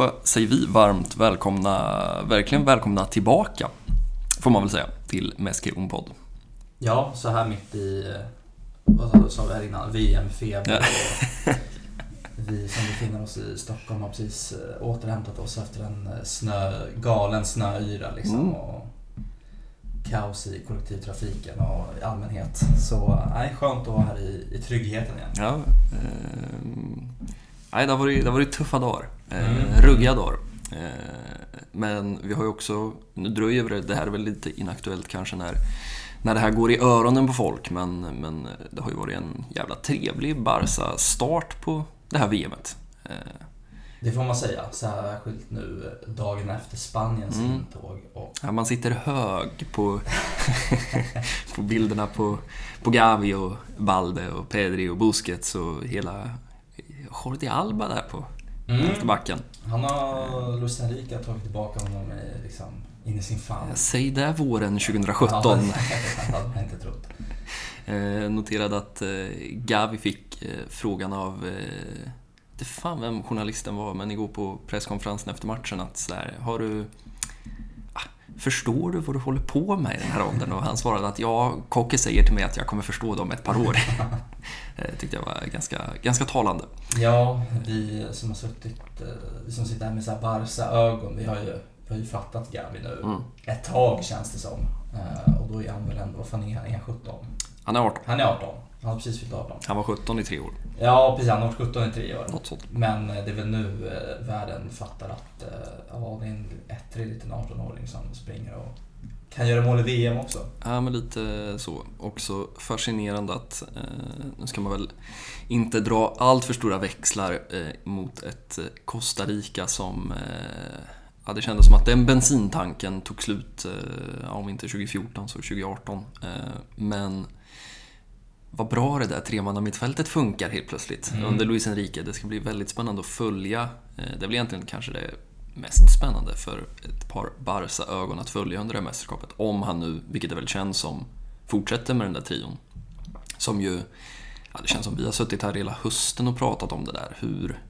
då säger vi varmt välkomna, verkligen välkomna tillbaka, får man väl säga, till Meski Unpod. Ja, så här mitt i, vad sa vi här innan, VM-feber. Ja. vi som befinner oss i Stockholm har precis eh, återhämtat oss efter en eh, snö, galen snöyra liksom. Mm. Och kaos i kollektivtrafiken och i allmänhet. Så nej, skönt att vara här i, i tryggheten igen. Ja, eh, nej, det, har varit, det har varit tuffa dagar. Eh, mm. Ruggiga dagar. Eh, men vi har ju också, nu dröjer det, det här är väl lite inaktuellt kanske när, när det här går i öronen på folk, men, men det har ju varit en jävla trevlig Barca-start på det här VMet. Eh, det får man säga, särskilt nu dagen efter Spaniens mm. intåg. Och... Ja, man sitter hög på, på bilderna på, på Gavi och Balde och Pedri och Busquets och hela Jordi Alba där på mm. vänsterbacken. Han har, Luis Enrique tagit tillbaka honom i, liksom, in i sin famn. Säg det våren 2017. Ja, det hade man inte trott. Eh, noterade att eh, Gavi fick eh, frågan av eh, inte fan vem journalisten var, men igår på presskonferensen efter matchen att så här, har du Förstår du vad du håller på med i den här åldern? Och han svarade att ja, Kocke säger till mig att jag kommer förstå det om ett par år. det eh, tyckte jag var ganska, ganska talande. Ja, vi som har suttit, eh, vi som sitter här med så här Barca-ögon, vi har ju, vi har ju fattat Gavi nu mm. ett tag känns det som. Eh, och då är han väl ändå, vad fan är han, är han 17? Han är 18. Han är 18. Han har precis fyllt 18. Han var 17 i tre år. Ja, precis. Han har varit 17 i tre år. Något sånt. Men eh, det är väl nu eh, världen fattar att eh, ja, det är en ettrig liten 18-åring som springer och kan göra mål i VM också. Ja, men lite så. Också fascinerande att, nu ska man väl inte dra allt för stora växlar mot ett Costa Rica som Ja, det kändes som att den bensintanken tog slut, om inte 2014 så 2018. Men vad bra det där tremannamittfältet funkar helt plötsligt mm. under Luis Enrique. Det ska bli väldigt spännande att följa. Eh, det blir egentligen kanske det mest spännande för ett par Barca-ögon att följa under det här mästerskapet. Om han nu, vilket det väl känns som, fortsätter med den där trion. Som ju, ja, det känns som vi har suttit här hela hösten och pratat om det där. Hur,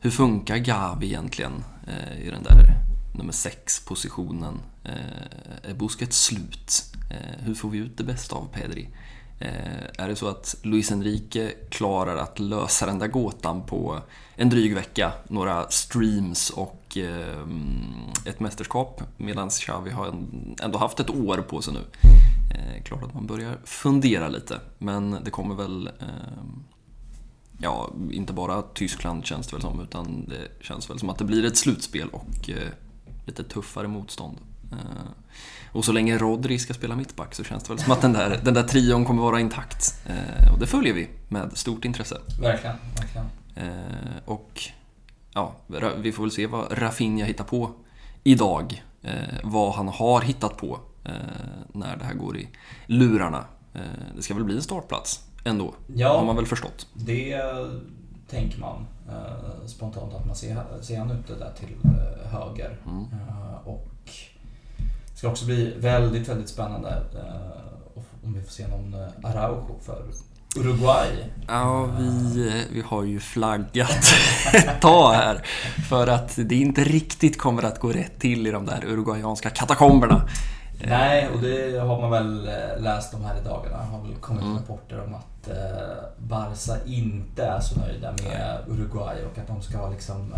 hur funkar Gavi egentligen eh, i den där nummer 6-positionen? Eh, är Busquets slut? Eh, hur får vi ut det bästa av Pedri? Eh, är det så att Luis Enrique klarar att lösa den där gåtan på en dryg vecka, några streams och eh, ett mästerskap medan Xavi har ändå haft ett år på sig nu. Eh, klart att man börjar fundera lite, men det kommer väl eh, Ja, inte bara Tyskland känns det väl som, utan det känns väl som att det blir ett slutspel och eh, lite tuffare motstånd. Och så länge Rodri ska spela mittback så känns det väl som att den där, den där trion kommer vara intakt. Eh, och det följer vi med stort intresse. Verkligen, verkligen. Eh, och ja, vi får väl se vad Rafinha hittar på idag. Eh, vad han har hittat på eh, när det här går i lurarna. Eh, det ska väl bli en startplats ändå, ja, har man väl förstått. Det tänker man eh, spontant att man ser, ser han ute där till höger. Mm. och det ska också bli väldigt, väldigt spännande eh, om vi får se någon eh, Araujo för Uruguay. Ja, vi, vi har ju flaggat ett tag här för att det inte riktigt kommer att gå rätt till i de där uruguayanska katakomberna. Nej, och det har man väl eh, läst om här i dagarna. Det har väl kommit mm. rapporter om att Barca inte är så nöjda med Uruguay och att de ska ha liksom,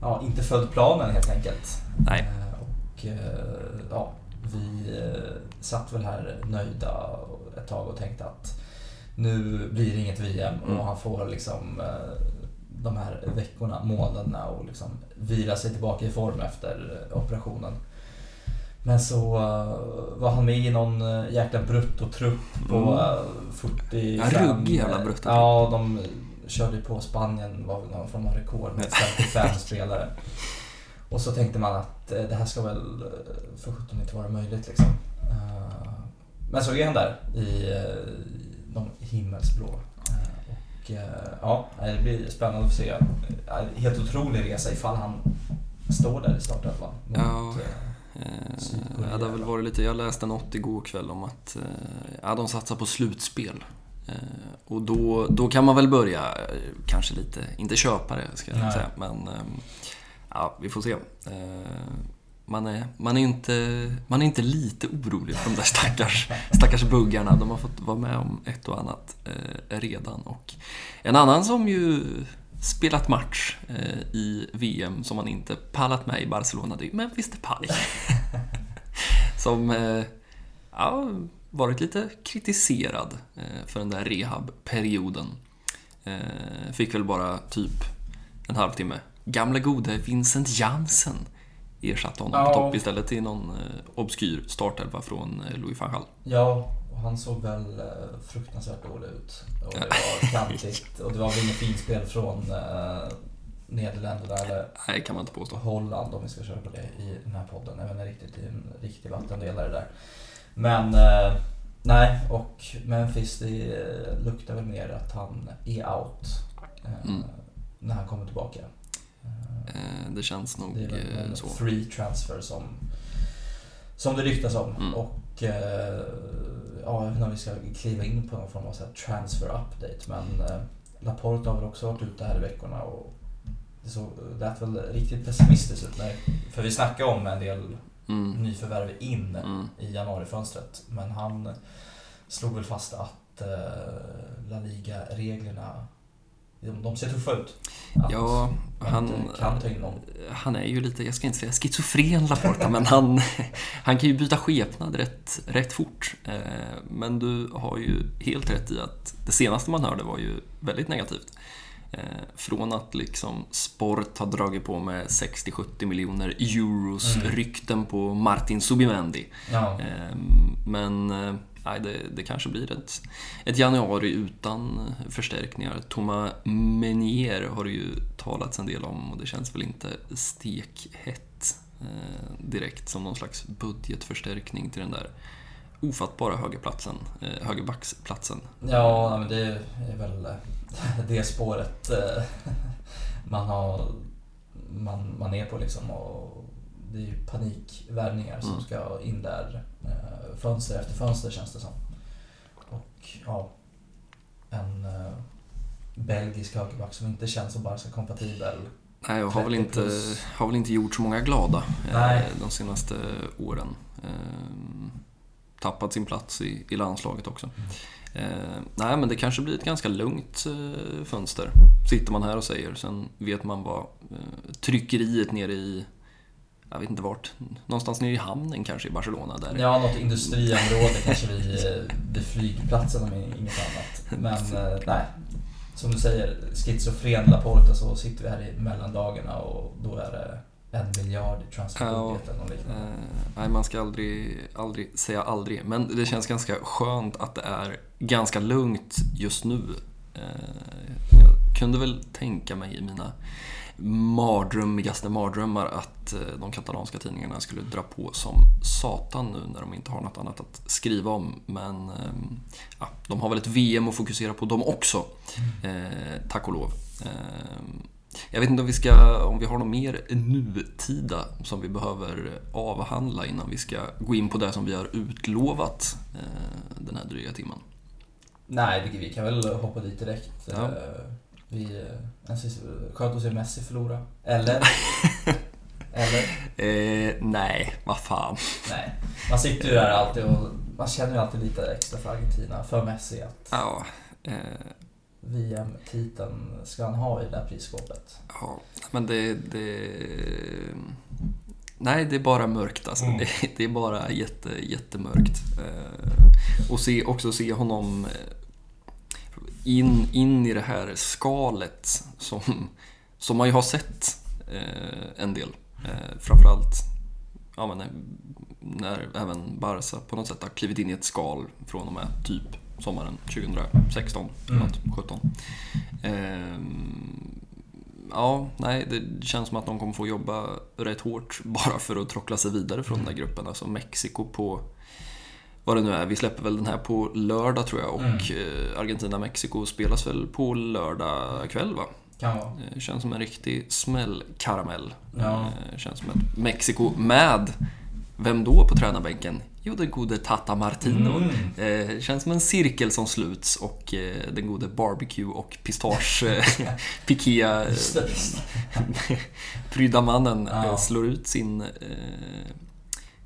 ja, inte följt planen helt enkelt. Nej. Eh, ja, vi eh, satt väl här nöjda ett tag och tänkte att nu blir det inget VM och mm. han får liksom eh, de här veckorna, månaderna och liksom vila sig tillbaka i form efter operationen. Men så var han med i någon jäkla bruttotrupp på mm. 45... Ja, ruggig jävla bruttotrupp. Ja, de körde på Spanien, var väl någon form av rekord med 55 spelare. Och så tänkte man att det här ska väl eh, för sjutton inte vara möjligt liksom. Eh, men så är han där i de himmelsblå. Och ja, det blir spännande att se. Helt otrolig resa ifall han står där i startelvan. Ja. Ja, det har väl varit lite, jag läste något igår kväll om att ja, de satsar på slutspel Och då, då kan man väl börja, eh, kanske lite, inte köpa det ska jag Nej. säga, men ehm, ja, vi får se. Eh, man är, man, är inte, man är inte lite orolig för de där stackars, stackars buggarna. De har fått vara med om ett och annat eh, redan. Och en annan som ju spelat match eh, i VM som man inte pallat med i Barcelona, det är Memphis Depay. som ja, varit lite kritiserad för den där rehabperioden. Fick väl bara typ en halvtimme. Gamla gode Vincent Jansen ersatte honom på Ja. topp istället till någon eh, obskyr startelva från eh, Louis van Gaal. Ja, och han såg väl eh, fruktansvärt dålig ut. Och det var kantigt. Och det var väl inget finspel från eh, Nederländerna eller Nej, kan man inte påstå. Holland om vi ska köra på det i den här podden. Jag vet inte riktigt, det är en riktig vattendelare där. Men eh, nej, och Memphis det luktar väl mer att han är out eh, Mm. när han kommer tillbaka. Eh, Det känns nog det är eh, en så. free transfer som, som det ryktas om. Mm. Och eh, ja, jag vet inte om vi ska kliva in på någon form av så transfer update. Men Laporte har väl också varit ute här i veckorna och det såg, det lät väl riktigt pessimistiskt ut. När, för vi snackade om en del Mm. nyförvärv in Mm. i januarifönstret. Men han slog väl fast att La Liga-reglerna, de, ser tuffa ut. Att Ja, han, han är ju lite, jag ska inte säga schizofren Laporta, men han, han kan ju byta skepnad rätt, rätt fort. Eh, Men du har ju helt rätt i att det senaste man hörde var ju väldigt negativt. Eh, Från att liksom Sport har dragit på med 60-70 miljoner euros Mm. rykten på Martin Subimendi. Ja. Eh, Men nej, det, det kanske blir ett, ett januari utan förstärkningar. Thomas Menier har det ju talats en del om och det känns väl inte stekhett eh, direkt som någon slags budgetförstärkning till den där ofattbara högerplatsen, eh, högerbacksplatsen. Ja, nej, men det är väl eh, det spåret eh, man, har, man, man är på liksom. Och det är ju panikvärvningar som Mm. ska in där. eh, Fönster efter fönster känns det som. Och ja, en eh, belgisk högerback som inte känns som Barca-kompatibel. Nej, jag har väl, 30 inte, plus. har väl inte gjort så många glada eh, de senaste åren. Eh, tappat sin plats i, i landslaget också. Eh, nej, men det kanske blir ett ganska lugnt eh, fönster. Sitter man här och säger. Sen vet man vad tryckeriet nere i, jag vet inte vart, någonstans nere i hamnen kanske i Barcelona. Där. Ja, något industriområde kanske vid, eh, vid flygplatsen om inget annat. Men eh, nej, som du säger, schizofren Laporta så sitter vi här i mellandagarna och då är det en miljard i transferbudget eller något liknande. Eh, nej, man ska aldrig, aldrig säga aldrig. Men det känns ganska skönt att det är ganska lugnt just nu. Jag kunde väl tänka mig i mina mardrömmigaste mardrömmar att eh, de katalanska tidningarna skulle dra på som satan nu när de inte har något annat att skriva om. Men eh, ja, de har väl ett VM att fokusera på dem också, eh, tack och lov. Eh, jag vet inte om vi, ska, om vi har något mer nutida som vi behöver avhandla innan vi ska gå in på det som vi har utlovat eh, den här dryga timmen. Nej, vi kan väl hoppa dit direkt. Ja. Vi, eh, en sista, skönt att se Messi förlora. Eller? Eller? Eh, nej, vad fan. Nej. Man sitter ju där alltid och man känner ju alltid lite extra för Argentina, för Messi att Ja, eh, VM-titeln ska han ha i det där prisskåpet. ja men det, det... Nej, det är bara mörkt alltså. Mm. Det, det är bara jätte, jättemörkt. Eh, och se, också se honom in, in i det här skalet som, som man ju har sett eh, en del. Eh, framförallt ja, men, eh, när även Barca på något sätt har klivit in i ett skal från och med typ sommaren 2016, Mm. något, 17. Ehm, ja, nej, det känns som att de kommer få jobba rätt hårt bara för att trockla sig vidare från den där gruppen. Alltså Mexiko på vad det nu är. Vi släpper väl den här på lördag tror jag och Mm. eh, Argentina-Mexiko spelas väl på lördag kväll va? Kan vara. Eh, Känns som en riktig smällkaramell. Ja. Eh, Känns som ett Mexiko med, vem då på tränarbänken? Jo, den gode Tata Martino. Mm. Eh, känns som en cirkel som sluts och eh, den gode barbecue och pistage eh, piké Just det, just det. prydda mannen Ja. slår ut sin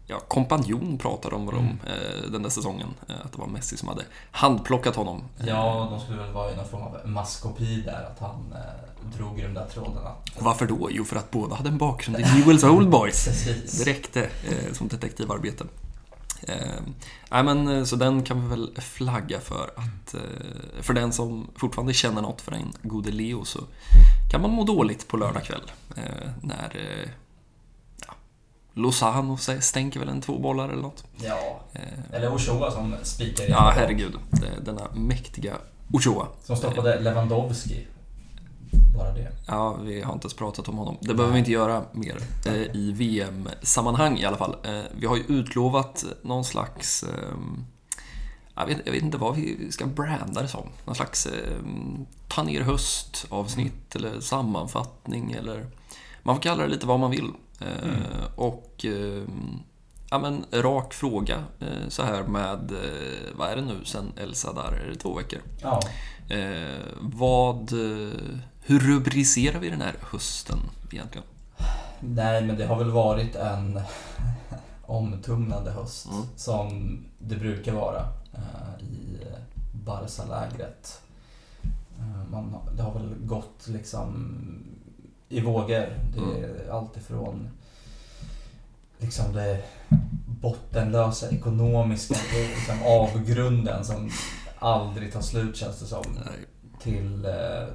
ja, kompanjon pratade om Mm. eh, den där säsongen. Eh, att det var Messi som hade handplockat honom. Eh, Ja, de skulle väl vara i någon form av maskopi där, att han eh, drog i de där trådarna. Varför då? Jo, för att båda hade en bakgrund i Newells Old Boys. Det räckte eh, som detektivarbete. Eh, nej, men, eh, så den kan vi väl flagga för att eh, för den som fortfarande känner något för den gode Leo så kan man må dåligt på lördag kväll eh, när eh, Lozano stänker väl en två bollar eller något. Ja, Eh, eller Ochoa som spikar ja, herregud. Denna mäktiga Ochoa. Som stoppade Lewandowski. Bara det. Ja, vi har inte ens pratat om honom. Det behöver vi inte göra mer eh, i VM-sammanhang i alla fall. Eh, vi har ju utlovat någon slags... Eh, jag, vet, jag vet inte vad vi ska branda det som. Någon slags eh, ta ner höstavsnitt eller sammanfattning eller... Man får kalla det lite vad man vill. Eh, Och... Eh, ja, men rak fråga eh, så här med... Vad är det nu sen Elsa där? Är det två veckor? Ja. Vad, hur rubricerar vi den här hösten egentligen? Nej, men det har väl varit en omtumlande höst Mm. som det brukar vara i Barca-lägret. Man, det har väl gått liksom i vågor. Det är allt ifrån liksom det bottenlösa ekonomiska, det liksom avgrunden som aldrig tar slut känns det som Nej, till eh,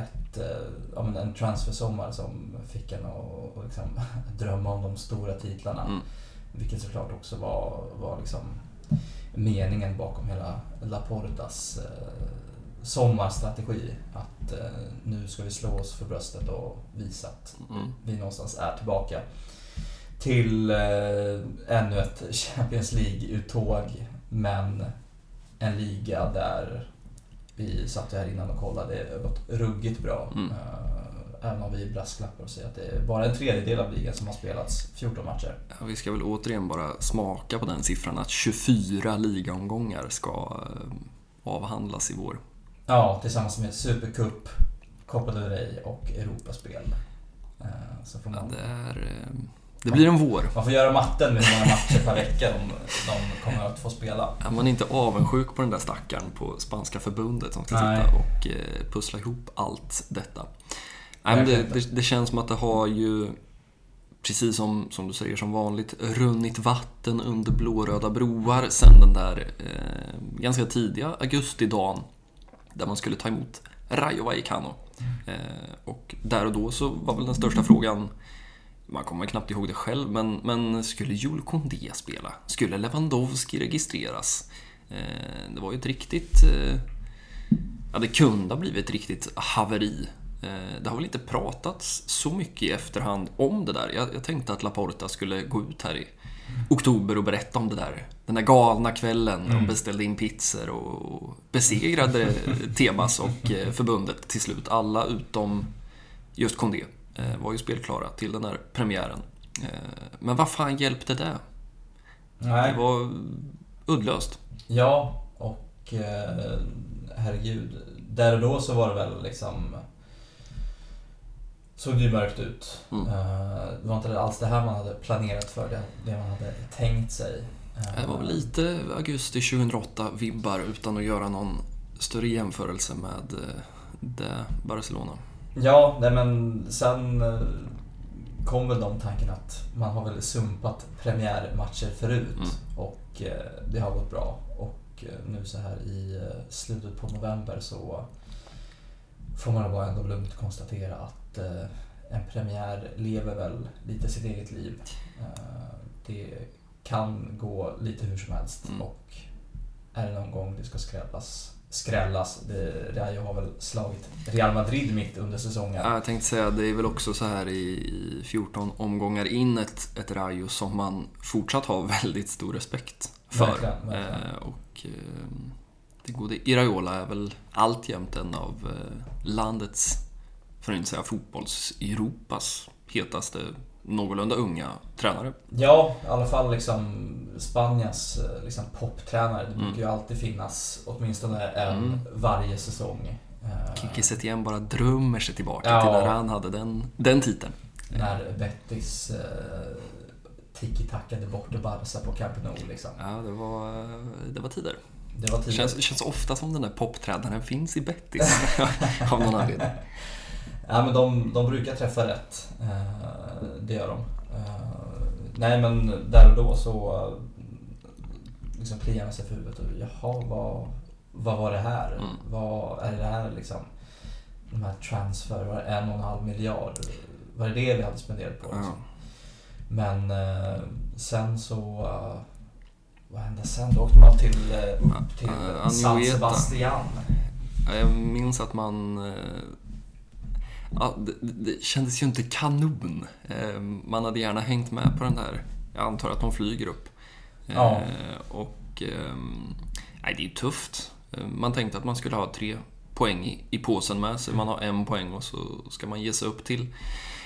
ett, eh, ja, men en transfersommar som fick en att att liksom, drömma om de stora titlarna. Mm. Vilket såklart också var, var liksom meningen bakom hela Laportas eh, sommarstrategi. Att eh, nu ska vi slå oss för bröstet och visa att Mm. vi någonstans är tillbaka. Till eh, ännu ett Champions League-uttåg. Men en liga där vi satt ju här innan och kollade. Det har gått ruggigt bra. Mm. Eh, även om vi brasklappar och säger att det är bara en tredjedel av ligan som har spelats 14 matcher. Ja, vi ska väl återigen bara smaka på den siffran att 24 ligaomgångar ska eh, avhandlas i vår. Ja, tillsammans med Supercup, Copa del Rey och Europaspel. Eh, Så får Ja, man, det, är, eh, det blir en vår. man får göra matten med hur många matcher per vecka de, de kommer att få spela. Är man inte avundsjuk på den där stackaren på spanska förbundet som ska Nej. sitta och eh, pussla ihop allt detta? Nej, det, det, det känns som att det har ju, precis som, som du säger som vanligt, runnit vatten under blåröda broar sen den där eh, ganska tidiga augustidagen där man skulle ta emot Rayo Vallecano. Eh, och där och då så var väl den största frågan man kommer knappt ihåg det själv, men, men skulle Jules Koundé spela? Skulle Lewandowski registreras? Eh, det var ju ett riktigt... Eh, ja, det kunde ha blivit ett riktigt haveri. Eh, det har väl inte pratats så mycket i efterhand om det där. Jag, jag tänkte att Laporta skulle gå ut här i oktober och berätta om det där. Den där galna kvällen när de beställde in pizzor och besegrade Tebas och eh, förbundet till slut. Alla utom just Kondé eh, var ju spelklara till den här premiären. Eh, Men vad fan hjälpte det? Det Nej. var uddlöst. Ja, och herregud. Där och då så var det väl liksom... Såg det ju mörkt ut. Mm. Eh, det var inte alls det här man hade planerat för, det, man hade tänkt sig. Eh, Det var lite augusti 2008-vibbar utan att göra någon större jämförelse med eh, det Barcelona. Ja, nej men sen kom väl de tankarna att man har väl sumpat premiärmatcher förut Mm. och det har gått bra. Och nu så här i slutet på november så får man bara ändå lugnt konstatera att eh, en premiär lever väl lite sitt eget liv. Eh, det kan gå lite hur som helst Mm. och är det någon gång det ska skrällas skrällas. Rayo har väl slagit Real Madrid mitt under säsongen. Ja, Jag tänkte säga, det är väl också så här i, i 14 omgångar in ett, ett Rayo som man fortsatt har väldigt stor respekt för. Verkligen, verkligen. Eh, och det gode Iraola är väl alltjämt en av eh, landets, för att inte säga fotbolls-Europas hetaste någorlunda unga tränare. Ja, i alla fall liksom Spaniens eh, liksom poptränare. Det brukar ju alltid finnas åtminstone en Mm. varje säsong. Eh, Kiki Setien bara drömmer sig tillbaka Ja. till när han hade den, den titeln. När Betis eh, tiki-tackade bort Barca på Camp Nou liksom. Ja, det var, det var tider. Det var tidigt. känns, känns ofta som den där poptränaren finns i Bettis. av någon anledning. Ja, men de, de brukar träffa rätt. Eh, det gör de. Eh, nej, men där och då så liksom kliar man sig för huvudet och jaha, vad, vad var det här? Mm. Vad är det här liksom? De här transfer, var det en och en halv miljard? Var det det vi hade spenderat på? Liksom? Men eh, sen så... vad hände sen? Då åkte man till, eh, upp till Ja, San. Sebastian. Ja, Jag minns att man... eh, Ja, det, det kändes ju inte kanon. Man hade gärna hängt med på den där. Jag antar att de flyger upp. Ja. Och... ehm, Nej, det är ju tufft. Man tänkte att man skulle ha tre poäng i, i påsen med sig. Man har en poäng och så ska man ge sig upp till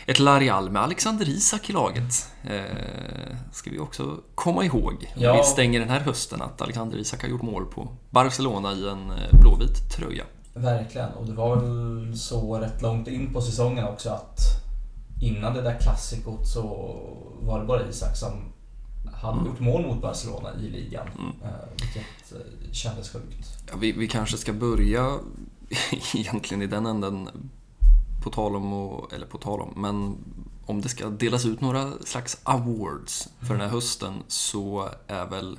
ett Larial med Alexander Isak i laget. Eh, ska vi också komma ihåg. Ja. Vi stänger den här hösten att Alexander Isak har gjort mål på Barcelona i en eh, blåvit tröja. Verkligen, och det var väl så rätt långt in på säsongen också att innan det där klassikot så var det bara Isak som hade Mm. gjort mål mot Barcelona i ligan. Eh, vilket eh, kändes sjukt. Ja, vi, vi kanske ska börja egentligen i den änden, på tal om, och, eller på tal om, men om det ska delas ut några slags awards för den här hösten så är väl,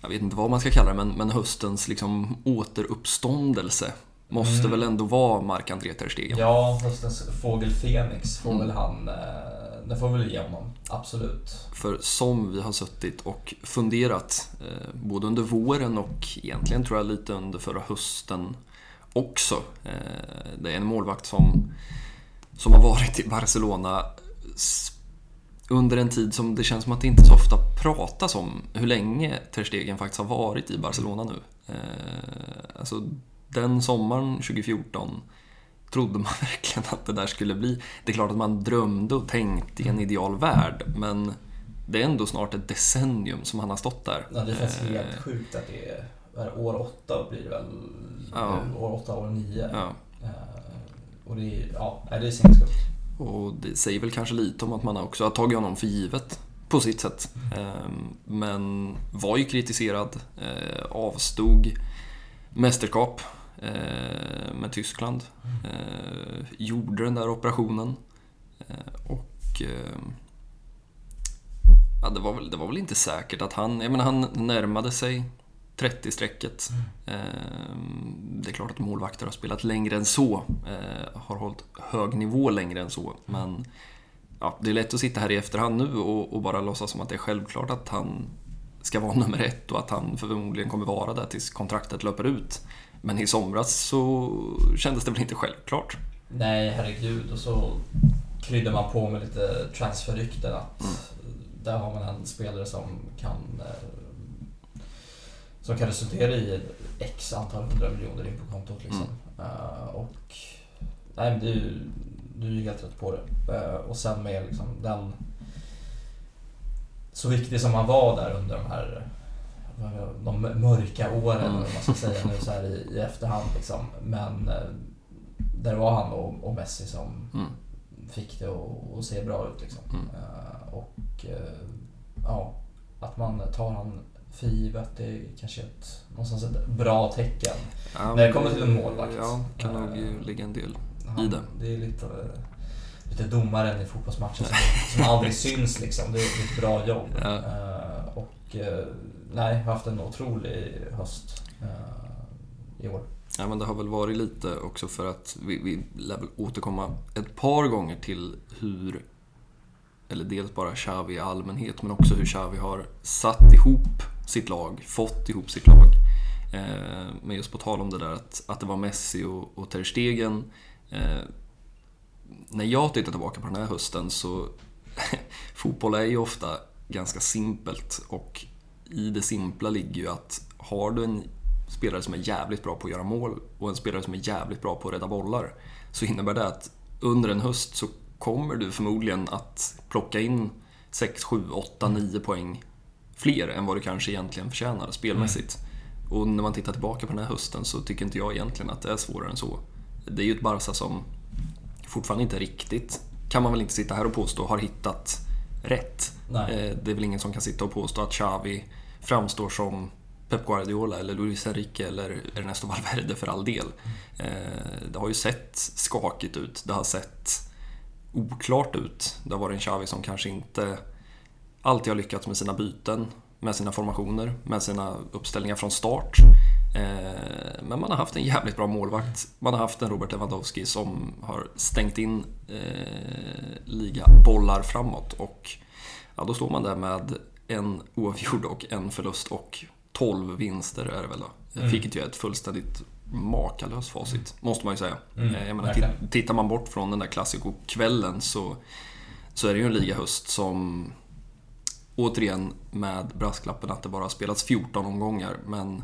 jag vet inte vad man ska kalla det, men, men höstens liksom återuppståndelse måste Mm. väl ändå vara Marc-André Ter Stegen. Ja, höstens fågel Fenix får Mm. väl han... Eh, det får väl ge honom, absolut. För som vi har suttit och funderat, eh, både under våren och egentligen tror jag lite under förra hösten också. Eh, det är en målvakt som, som har varit i Barcelona under en tid som det känns som att det inte så ofta pratas om hur länge Ter Stegen faktiskt har varit i Barcelona nu. Eh, alltså den sommaren 2014 trodde man verkligen att det där skulle bli. Det är klart att man drömde och tänkte i en ideal värld, men det är ändå snart ett decennium som han har stått där. Ja, det känns Eh, helt sjukt att det är, är år åtta blir det väl Ja. År åtta, år nio. Ja. Eh, och det är, ja, det är sinnessjukt. Och det säger väl kanske lite om att man också har tagit honom för givet på sitt sätt. Ehm, Men var ju kritiserad, eh, avstod mästerskap eh, med Tyskland. Gjorde den där operationen. Och ja, det, var väl, det var väl inte säkert att han, jag menar han närmade sig 30-strecket. Ehm, Det är klart att målvakter har spelat längre än så. eh, Har hållit hög nivå längre än så. Men ja, det är lätt att sitta här i efterhand nu och, och bara låtsas som att det är självklart att han ska vara nummer ett och att han förmodligen kommer vara där tills kontraktet löper ut. Men i somras så kändes det väl inte självklart. Nej, herregud. Och så kryddar man på med lite transferrykten att där har man en spelare som kan eh, som kan resultera i x antal hundra miljoner in på kontot. Liksom. Eh, och nej, men ju, du är ju helt rätt på det. Eh, och sen med liksom den så viktig som han var där under de här de mörka åren, Mm. eller vad man ska säga nu så här i, i efterhand. Liksom. Men eh, där var han och, och Messi som Mm. fick det att, se bra ut. Liksom. Mm. Och ja, att man tar han för givet, det är kanske ett, någonstans ett bra tecken. Ja, När det kommer till en målvakt. Ja, kan nog Eh, ligga en del. Han, I det. det är lite, lite domaren i fotbollsmatcher som, som aldrig syns liksom. Det är ett bra jobb. Ja. Eh, och eh, nej, har haft en otrolig höst eh, i år. Ja, men det har väl varit lite också för att vi, vi lär väl återkomma ett par gånger till hur, eller dels bara Xavi i allmänhet, men också hur Xavi har satt ihop sitt lag, fått ihop sitt lag. Eh, men just på tal om det där att, att det var Messi och, och Ter Stegen. Eh, när jag tittar tillbaka på den här hösten så fotboll är ju ofta ganska simpelt och i det simpla ligger ju att har du en spelare som är jävligt bra på att göra mål och en spelare som är jävligt bra på att rädda bollar så innebär det att under en höst så kommer du förmodligen att plocka in 6, 7, 8, 9 poäng fler än vad du kanske egentligen förtjänar spelmässigt. Mm. Och när man tittar tillbaka på den här hösten så tycker inte jag egentligen att det är svårare än så. Det är ju ett Barca som fortfarande inte riktigt, kan man väl inte sitta här och påstå, har hittat rätt. Nej. Det är väl ingen som kan sitta och påstå att Xavi framstår som Pep Guardiola eller Luis Enrique eller Ernesto Valverde för all del. Eh, det har ju sett skakigt ut, det har sett oklart ut. Det har varit en Xavi som kanske inte alltid har lyckats med sina byten, med sina formationer, med sina uppställningar från start. Eh, men man har haft en jävligt bra målvakt. Man har haft en Robert Lewandowski som har stängt in eh, ligabollar framåt och ja, då står man där med en oavgjord och en förlust och 12 vinster är det väl då. Mm. Vilket ju är ett fullständigt makalöst facit, måste man ju säga. Mm, eh, jag menar, tittar man bort från den där klassikokvällen så, så är det ju en ligahöst som återigen med brasklappen att det bara har spelats 14 omgångar. Men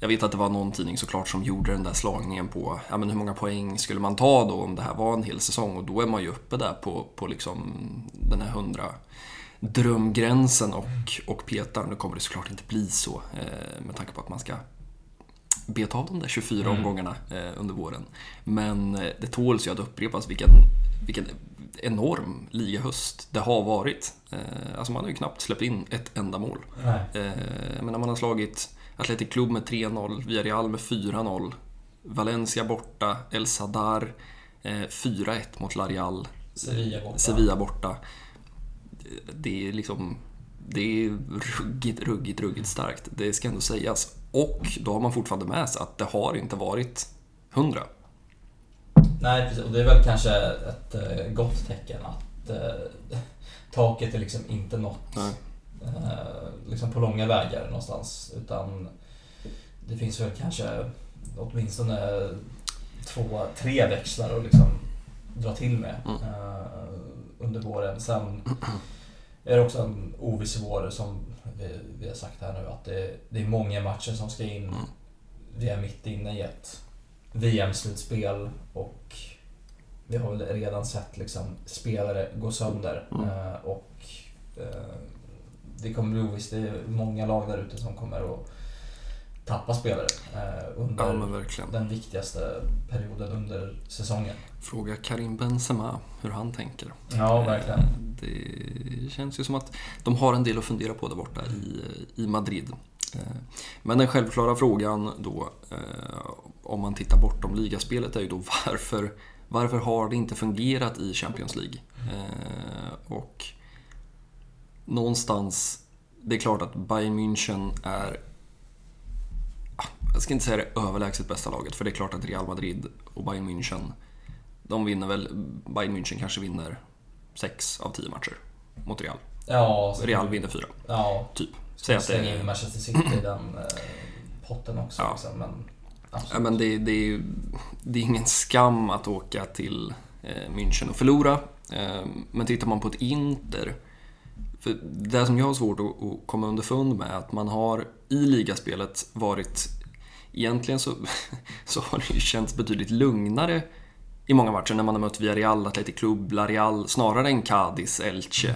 jag vet att det var någon tidning såklart som gjorde den där slagningen på ja, men hur många poäng skulle man ta då om det här var en hel säsong och då är man ju uppe där på, på liksom den här 100 drömgränsen och, och petar. Nu kommer det såklart inte bli så eh, med tanke på att man ska beta av de där 24 mm. omgångarna eh, under våren. Men eh, det tåls ju att upprepas vilken, vilken enorm ligahöst det har varit. Eh, alltså man har ju knappt släppt in ett enda mål. Eh, men när man har slagit Athletic Club med 3-0, Villarreal med 4-0, Valencia borta, El Sadar 4-1 mot Larial, Sevilla borta. Sevilla borta det är liksom det är ruggigt, ruggigt, ruggigt starkt. Det ska ändå sägas. Och då har man fortfarande med sig att det har inte varit hundra. Nej, precis. Och det är väl kanske ett eh, gott tecken att eh, taket är liksom inte nått eh, liksom på långa vägar någonstans. Utan det finns väl kanske åtminstone två, tre växlar att liksom dra till med mm. eh, under våren. Sen är det också en oviss vår som vi, vi har sagt här nu att det, det är många matcher som ska in. Mm. Vi är mitt inne i ett VM-slutspel och vi har väl redan sett liksom spelare gå sönder. Mm. Uh, och uh, det kommer bli ovisst. Det är många lag där ute som kommer att tappa spelare uh, under ja, den viktigaste perioden under säsongen. Fråga Karim Benzema hur han tänker. Ja, verkligen. Det känns ju som att de har en del att fundera på där borta i, i Madrid. Eh, men den självklara frågan då, eh, om man tittar bortom ligaspelet, är ju då varför, varför har det inte fungerat i Champions League? Eh, och någonstans, det är klart att Bayern München är ah, jag ska inte säga det överlägset bästa laget, för det är klart att Real Madrid och Bayern München de vinner väl, Bayern München kanske vinner 6 av 10 matcher mot Real. Ja, Real vinner 4. Ja. Typ. Säg att det in Manchester City i den eh, potten också. Ja. Liksom, men, ja, men det, det, är, det är ingen skam att åka till eh, München och förlora. Eh, men tittar man på ett Inter för det som jag har svårt att, att komma underfund med är att man har i ligaspelet varit Egentligen så, så har det ju känts betydligt lugnare i många matcher när man har mött Villarreal, Athletic Club, Larial snarare än Cadiz, Elche.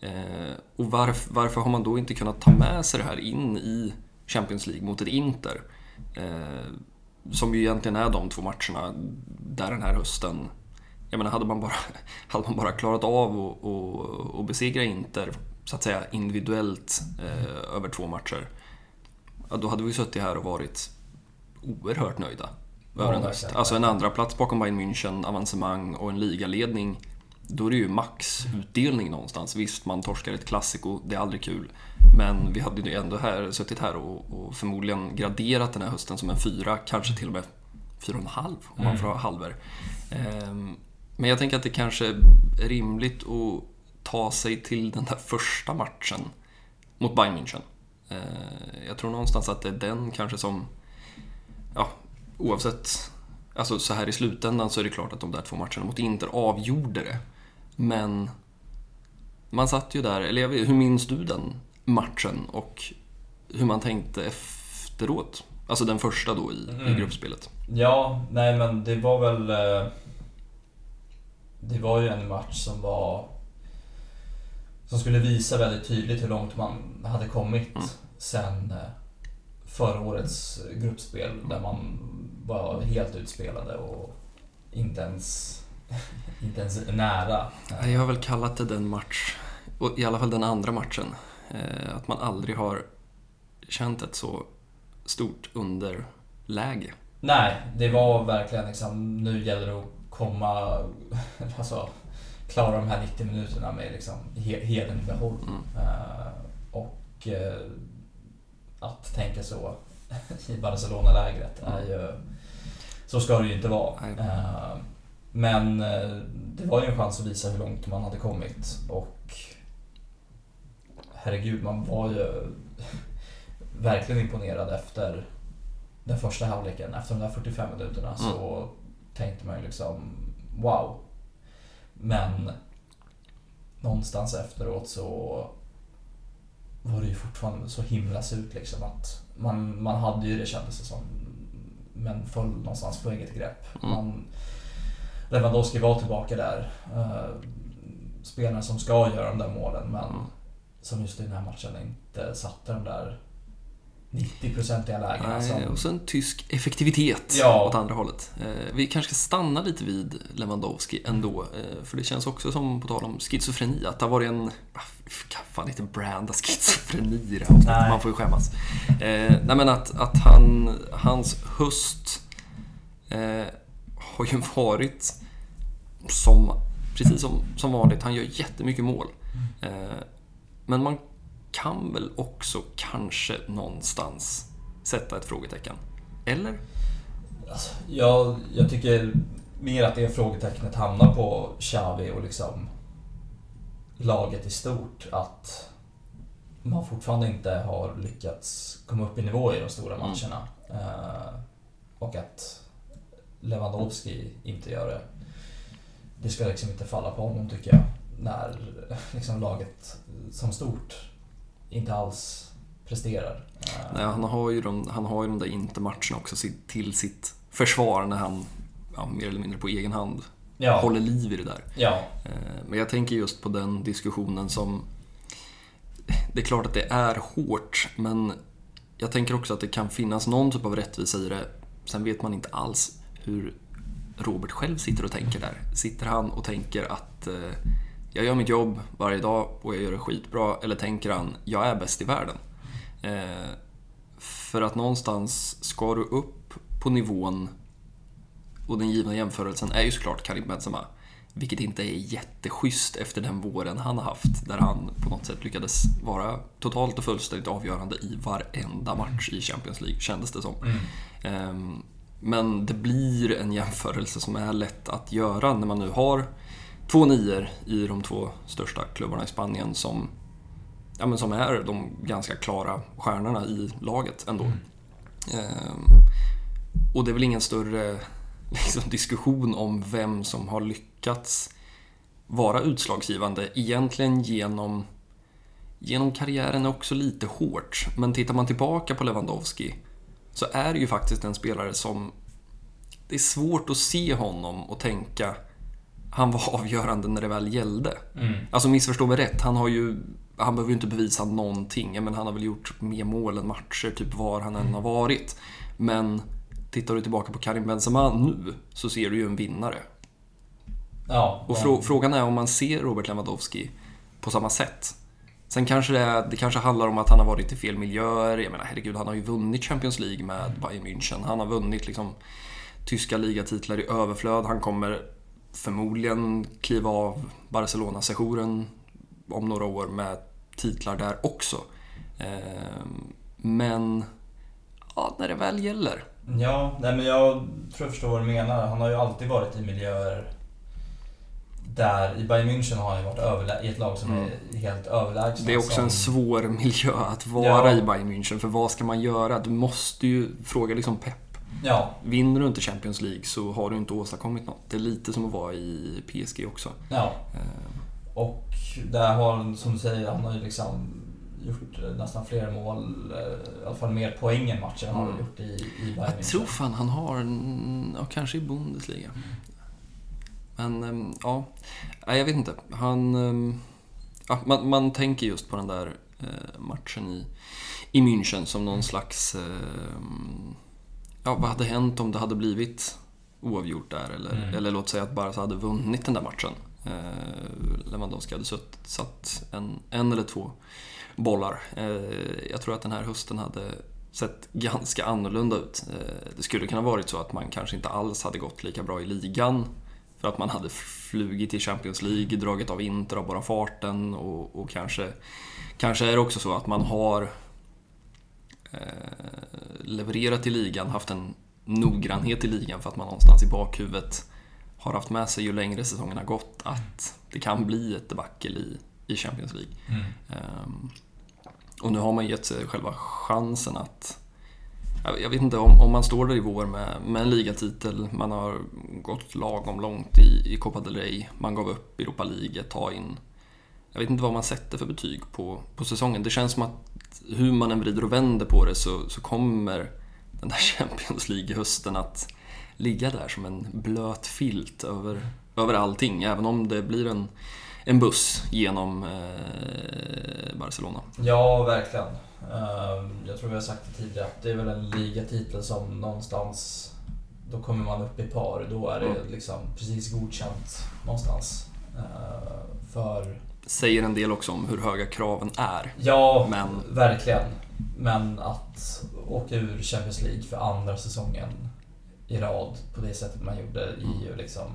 Eh, och varf, varför har man då inte kunnat ta med sig det här in i Champions League mot ett Inter? Eh, som ju egentligen är de två matcherna där den här hösten jag menar, hade man bara, hade man bara klarat av att besegra Inter så att säga individuellt eh, över två matcher, ja, då hade vi suttit här och varit oerhört nöjda över en höst. Alltså en andra plats bakom Bayern München, avancemang och en ligaledning. Då är det ju maxutdelning någonstans. Visst, man torskar ett klassiko, det är aldrig kul. Men vi hade ju ändå här, suttit här och, och förmodligen graderat den här hösten som en fyra, kanske till och med fyra och en halv om man får ha halver. Ehm, men jag tänker att det kanske är rimligt att ta sig till den där första matchen mot Bayern München. Ehm, jag tror någonstans att det är den kanske som ja, oavsett, alltså så här i slutändan så är det klart att de där två matcherna mot Inter avgjorde det. Men man satt ju där, eller jag vet, hur minns du den matchen och hur man tänkte efteråt? Alltså den första då i, mm. i gruppspelet. Ja, nej men det var väl... Eh, det var ju en match som var som skulle visa väldigt tydligt hur långt man hade kommit Mm. sen eh, förra årets gruppspel där man var helt utspelade och inte ens, inte ens nära. Jag har väl kallat det den match, i alla fall den andra matchen, eh, att man aldrig har känt ett så stort underläge. Nej, det var verkligen liksom, nu gäller det att komma, alltså klara de här 90 minuterna med liksom he- hedern i behåll. Mm. Eh, och eh, att tänka så i Barcelona-lägret är ju... Så ska det ju inte vara. Nej. Men eh, det var ju en chans att visa hur långt man hade kommit och herregud, man var ju verkligen imponerad efter den första halvleken. Efter de där 45 minuterna så tänkte man ju liksom wow. Men någonstans efteråt så var det ju fortfarande så himla surt liksom att man, man hade ju det kändes det som men föll någonstans på eget grepp. Mm. Man, Lewandowski var tillbaka där. Uh, spelare som ska göra de där målen men Mm. som just i den här matchen inte satte de där 90-procentiga lägena. Nej, Som, och sen tysk effektivitet Ja. åt andra hållet. Eh, vi kanske ska stanna lite vid Lewandowski ändå. Eh, för det känns också som, på tal om schizofreni, att det har varit en... ah, fan inte branda schizofreni i det här. Man får ju skämmas. Eh, nej men att, att han, hans höst eh, har ju varit som, precis som, som vanligt. Han gör jättemycket mål. Eh, men man kan väl också kanske någonstans sätta ett frågetecken. Eller? Alltså, jag, jag tycker mer att det frågetecknet hamnar på Xavi och liksom laget i stort. Att man fortfarande inte har lyckats komma upp i nivå i de stora Mm. matcherna. Eh, och att Lewandowski inte gör det. Det ska liksom inte falla på honom tycker jag. När liksom laget som stort inte alls presterar. Nej, han har ju de, han har ju de där intermatcherna också till sitt försvar när han ja, mer eller mindre på egen hand ja, håller liv i det där. ja, Eh, Men jag tänker just på den diskussionen som... Det är klart att det är hårt, men jag tänker också att det kan finnas någon typ av rättvisa i det. Sen vet man inte alls hur Robert själv sitter och tänker där. Sitter han och tänker att eh, jag gör mitt jobb varje dag och jag gör det skitbra, eller tänker han jag är bäst i världen? Eh, för att någonstans ska du upp på nivån och den givna jämförelsen är ju såklart Karim Benzema. Vilket inte är jätteschysst efter den våren han har haft, där han på något sätt lyckades vara totalt och fullständigt avgörande i varenda match i Champions League, kändes det som. Mm. Ehm, Men det blir en jämförelse som är lätt att göra när man nu har två nior i de två största klubbarna i Spanien som, ja, men som är de ganska klara stjärnorna i laget ändå. Ehm, Och det är väl ingen större liksom, diskussion om vem som har lyckats vara utslagsgivande egentligen genom, genom karriären är också lite hårt. Men tittar man tillbaka på Lewandowski så är det ju faktiskt en spelare som det är svårt att se honom och tänka han var avgörande när det väl gällde. Mm. Alltså missförstå mig rätt, han har ju han behöver ju inte bevisa någonting. Men han har väl gjort mer mål än matcher, typ var han än har varit. Men tittar du tillbaka på Karim Benzema nu så ser du ju en vinnare. Ja, Och frå- frågan är om man ser Robert Lewandowski på samma sätt. Sen kanske det, det kanske handlar om att han har varit i fel miljöer. Jag menar herregud, han har ju vunnit Champions League med Bayern München. Han har vunnit liksom tyska ligatitlar i överflöd. Han kommer förmodligen kliva av Barcelona-sessionen om några år med titlar där också. Ehm, men ja, när det väl gäller. Ja, nej men jag tror jag förstår vad du menar. Han har ju alltid varit i miljöer där, i Bayern München har han ju varit överlä- i ett lag som Mm. är helt överlägsna. Det är också som, en svår miljö att vara Ja. i Bayern München. För vad ska man göra? Du måste ju fråga liksom Pep. Ja, Vinner du inte Champions League så har du inte åstadkommit något. Det är lite som att vara i PSG också. ja. Eh, Och där har han, som du säger, han har ju liksom gjort nästan fler mål, eh, i alla fall mer poäng än matcher än han har Mm. gjort i, i Bayern Jag tror fan han har, en, ja, kanske i Bundesliga. Men ehm, ja, jag vet inte. Han... ehm, Ja, man, man tänker just på den där eh, matchen i, i München som någon slags... ehm, Ja, vad hade hänt om det hade blivit oavgjort där? Eller, Mm. eller låt säga att Barca hade vunnit den där matchen. Eh, Lewandowski hade sutt, satt en, en eller två bollar. Eh, jag tror att den här hösten hade sett ganska annorlunda ut. Det skulle kunna varit så att man kanske inte alls hade gått lika bra i ligan för att man hade flugit i Champions League, dragit av Inter av bara farten och, och kanske, kanske är det också så att man har eh, levererat i ligan, haft en noggrannhet i ligan för att man någonstans i bakhuvudet har haft med sig ju längre säsongen har gått att det kan bli ett debacle i, i Champions League. Mm. Ehm, och nu har man gett sig själva chansen att... Jag vet inte, om, om man står där i vår med, med en ligatitel, man har gått lagom långt i, i Copa del Rey, man gav upp Europa League ett tag in. Jag vet inte vad man sätter för betyg på, på säsongen. Det känns som att hur man än vrider och vänder på det så, så kommer den där Champions League-hösten att ligga där som en blöt filt över, över allting. Även om det blir en, en buss genom eh, Barcelona. Ja, verkligen. Ehm, Jag tror vi har sagt det tidigare att det är väl en ligatitel som någonstans då kommer man upp i par. Då är det Mm. liksom precis godkänt någonstans. Ehm, För Säger en del också om hur höga kraven är. ja, Men verkligen. Men att åka ur Champions League för andra säsongen i rad på det sättet man gjorde är ju liksom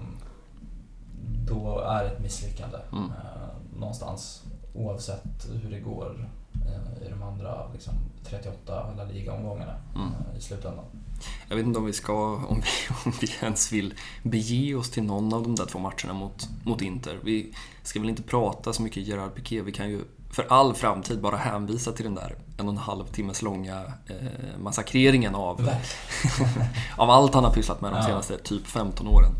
då är det ett misslyckande Mm. eh, någonstans oavsett hur det går i de andra liksom, 38 La Liga-omgångarna Mm. eh, i slutändan. jag vet inte om vi ska, om vi, om vi ens vill bege oss till någon av de där två matcherna mot, mot Inter. Vi ska väl inte prata så mycket Gerard Piqué, vi kan ju för all framtid bara hänvisa till den där en och en halv timmes långa eh, massakreringen av, av allt han har pysslat med de senaste typ 15 åren.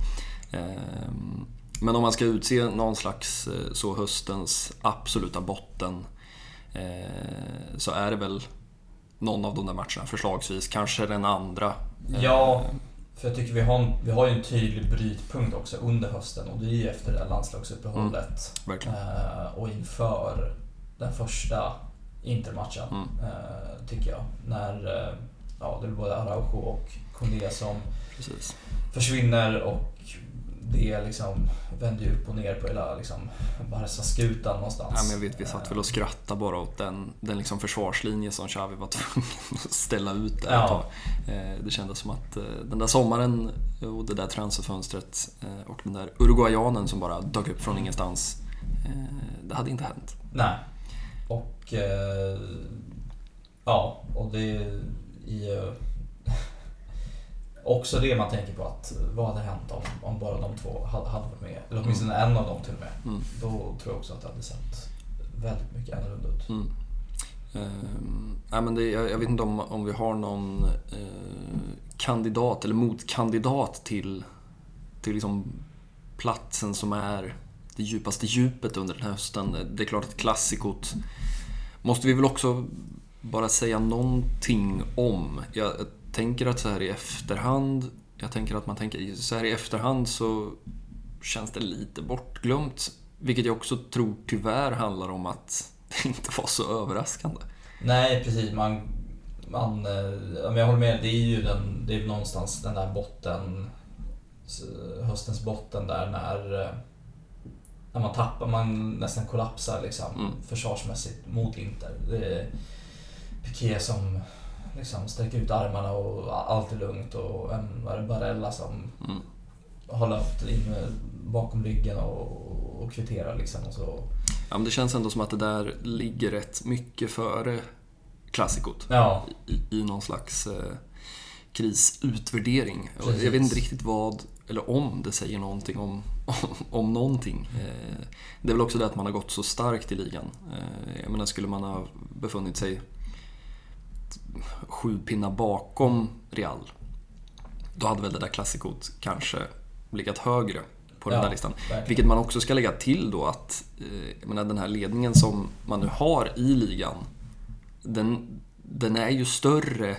Ehm, Men om man ska utse någon slags eh, så höstens absoluta botten eh, så är det väl någon av de där matcherna förslagsvis. Kanske den andra. Eh, Ja, för jag tycker vi har, en, vi har ju en tydlig brytpunkt också under hösten och det är ju efter det här landslagsuppehållet Verkligen. eh, och inför den första Intermatchen Mm. eh, tycker jag. När eh, ja, det blir både Araujo och Koundé som Precis. försvinner och det liksom vänder upp och ner på hela liksom, Barca-skutan någonstans. Ja, men jag vet, vi satt väl och skrattade bara åt den, den liksom försvarslinje som Xavi var tvungen att ställa ut där Ja. Eh, Det kändes som att eh, den där sommaren och det där transferfönstret eh, och den där uruguayanen som bara dök upp från ingenstans. eh, Det hade inte hänt. Nej. Och eh, ja, och det är ju också det man tänker på att vad hade hänt om, om bara de två hade, hade varit med? Eller åtminstone en av dem till och med. Mm. Då tror jag också att det hade sett väldigt mycket annorlunda ut. Mm. Nej, men det, jag, jag vet inte om, om vi har någon eh, kandidat eller motkandidat till, till liksom platsen som är det djupaste djupet under den här hösten. Det är klart att klassikot måste vi väl också bara säga någonting om. Jag tänker att så här i efterhand, jag tänker att man tänker så här i efterhand så känns det lite bortglömt. Vilket jag också tror tyvärr handlar om att det inte var så överraskande. Nej, precis. Man, man, eh, jag håller med. Det är ju den, det är någonstans den där botten, höstens botten där när, eh, när man tappar, man nästan kollapsar liksom Mm. försvarsmässigt mot Inter. Det är Piqué som liksom sträcker ut armarna och allt är lugnt och en var det Barella som Mm. har löpt in bakom ryggen och, och kvitterar liksom. Och så. Ja, men det känns ändå som att det där ligger rätt mycket före klassikot. Ja, i, i någon slags eh, krisutvärdering. Precis. jag vet inte riktigt vad, eller om det säger någonting om, om, om någonting. Eh, det är väl också det att man har gått så starkt i ligan. Eh, jag menar, skulle man ha befunnit sig sju pinnar bakom Real, då hade väl det där klassikot kanske legat högre på den Ja, där listan. verkligen. Vilket man också ska lägga till då att eh, jag menar, den här ledningen som man nu har i ligan, den, den är ju större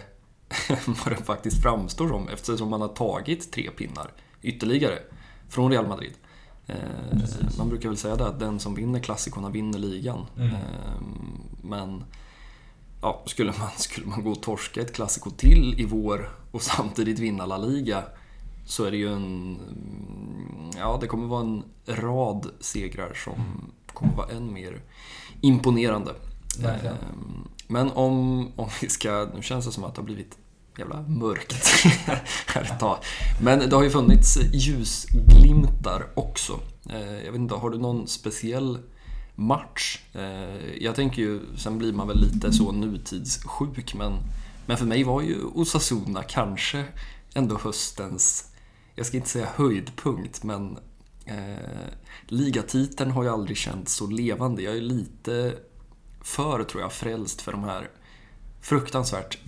än vad den faktiskt framstår som eftersom man har tagit tre pinnar ytterligare från Real Madrid. Eh, Precis. man brukar väl säga det att den som vinner klassikorna vinner ligan. Mm. Eh, men ja, skulle, man, skulle man gå och torska ett klassiko till i vår och samtidigt vinna La Liga så är det ju en... Ja, det kommer vara en rad segrar som kommer vara än mer imponerande. Verkligen. Ehm, Men om, om vi ska... Nu känns det som att det har blivit jävla mörkt här ett tag. Men det har ju funnits ljusglimtar också. Eh, Jag vet inte, har du någon speciell match? Eh, jag tänker ju, sen blir man väl lite så nutidssjuk, men, men för mig var ju Osasuna kanske ändå höstens, jag ska inte säga höjdpunkt, men eh, ligatiteln har ju aldrig känts så levande. Jag är lite för, tror jag, frälst för de här fruktansvärt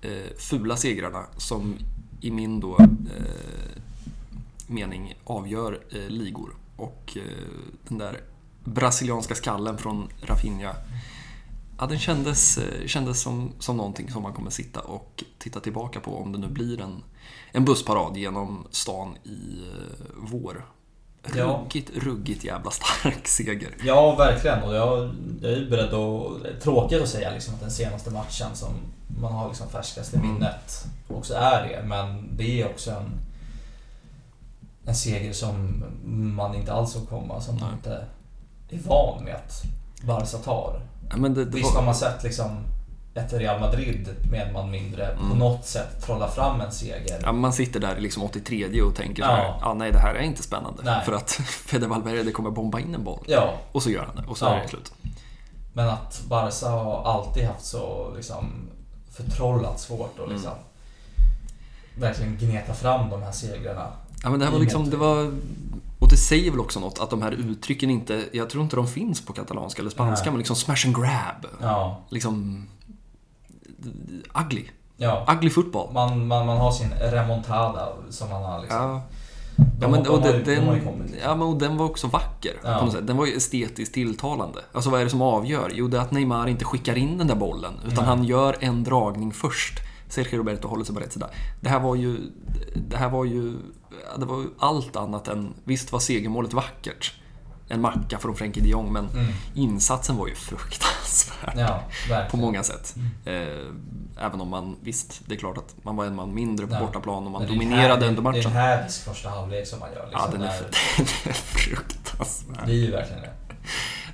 eh, fula segrarna som i min då eh, mening avgör eh, ligor. Och eh, den där brasilianska skallen från Rafinha Ja, den kändes, eh, kändes som, som någonting som man kommer sitta och titta tillbaka på om det nu blir en, en bussparad genom stan i eh, vår. Ja. Ruggigt, ruggigt jävla stark seger. Ja, verkligen. Och jag, jag är beredd att... Tråkigt att säga liksom att den senaste matchen som man har liksom färskast i Mm. minnet också är det. Men det är också en, en seger som man inte alls såg komma. Som man Nej. inte är van med att Barca tar. Ja, men det, det Visst var- har man sett liksom ett Real Madrid med man mindre på Mm. något sätt trolla fram en seger. Ja, man sitter där i liksom 83 och tänker så Ja. här, ah, nej det här är inte spännande. Nej. För att Fede Valverde kommer bomba in en boll. Ja, Och så gör han det, och så Ja. är det slut. men att Barca har alltid haft så liksom förtrollat svårt att liksom verkligen gneta fram de här segrarna. Ja, men det här var liksom, det var... Det säger väl också något att de här uttrycken inte, jag tror inte de finns på katalanska eller spanska, Nej. men liksom smash and grab. Ja, Liksom... Ugly. ja. Ugly football. Man, man, man har sin remontada som man har liksom. Ja. De, Ja, men, de, och, de ju den, ja, men och den var också vacker Ja. på något sätt. Den var ju estetiskt tilltalande. Alltså vad är det som avgör? Jo, det är att Neymar inte skickar in den där bollen. Utan Nej. han gör en dragning först. Sergio Roberto håller sig på rätt sida. Det här var ju... Det här var ju... ja, Det var ju allt annat än... Visst var segermålet vackert. En macka från Frenkie de Jong, men Mm. insatsen var ju fruktansvärd. Ja. På många sätt. Eh, även om man, visst, det är klart att man var en man mindre på Ja. bortaplan och man dominerade här- under Det är matchen. en hädisk första halvlek som man gör. Ja, Liksom, den är, när- den är fruktansvärd. Det är ju verkligen det.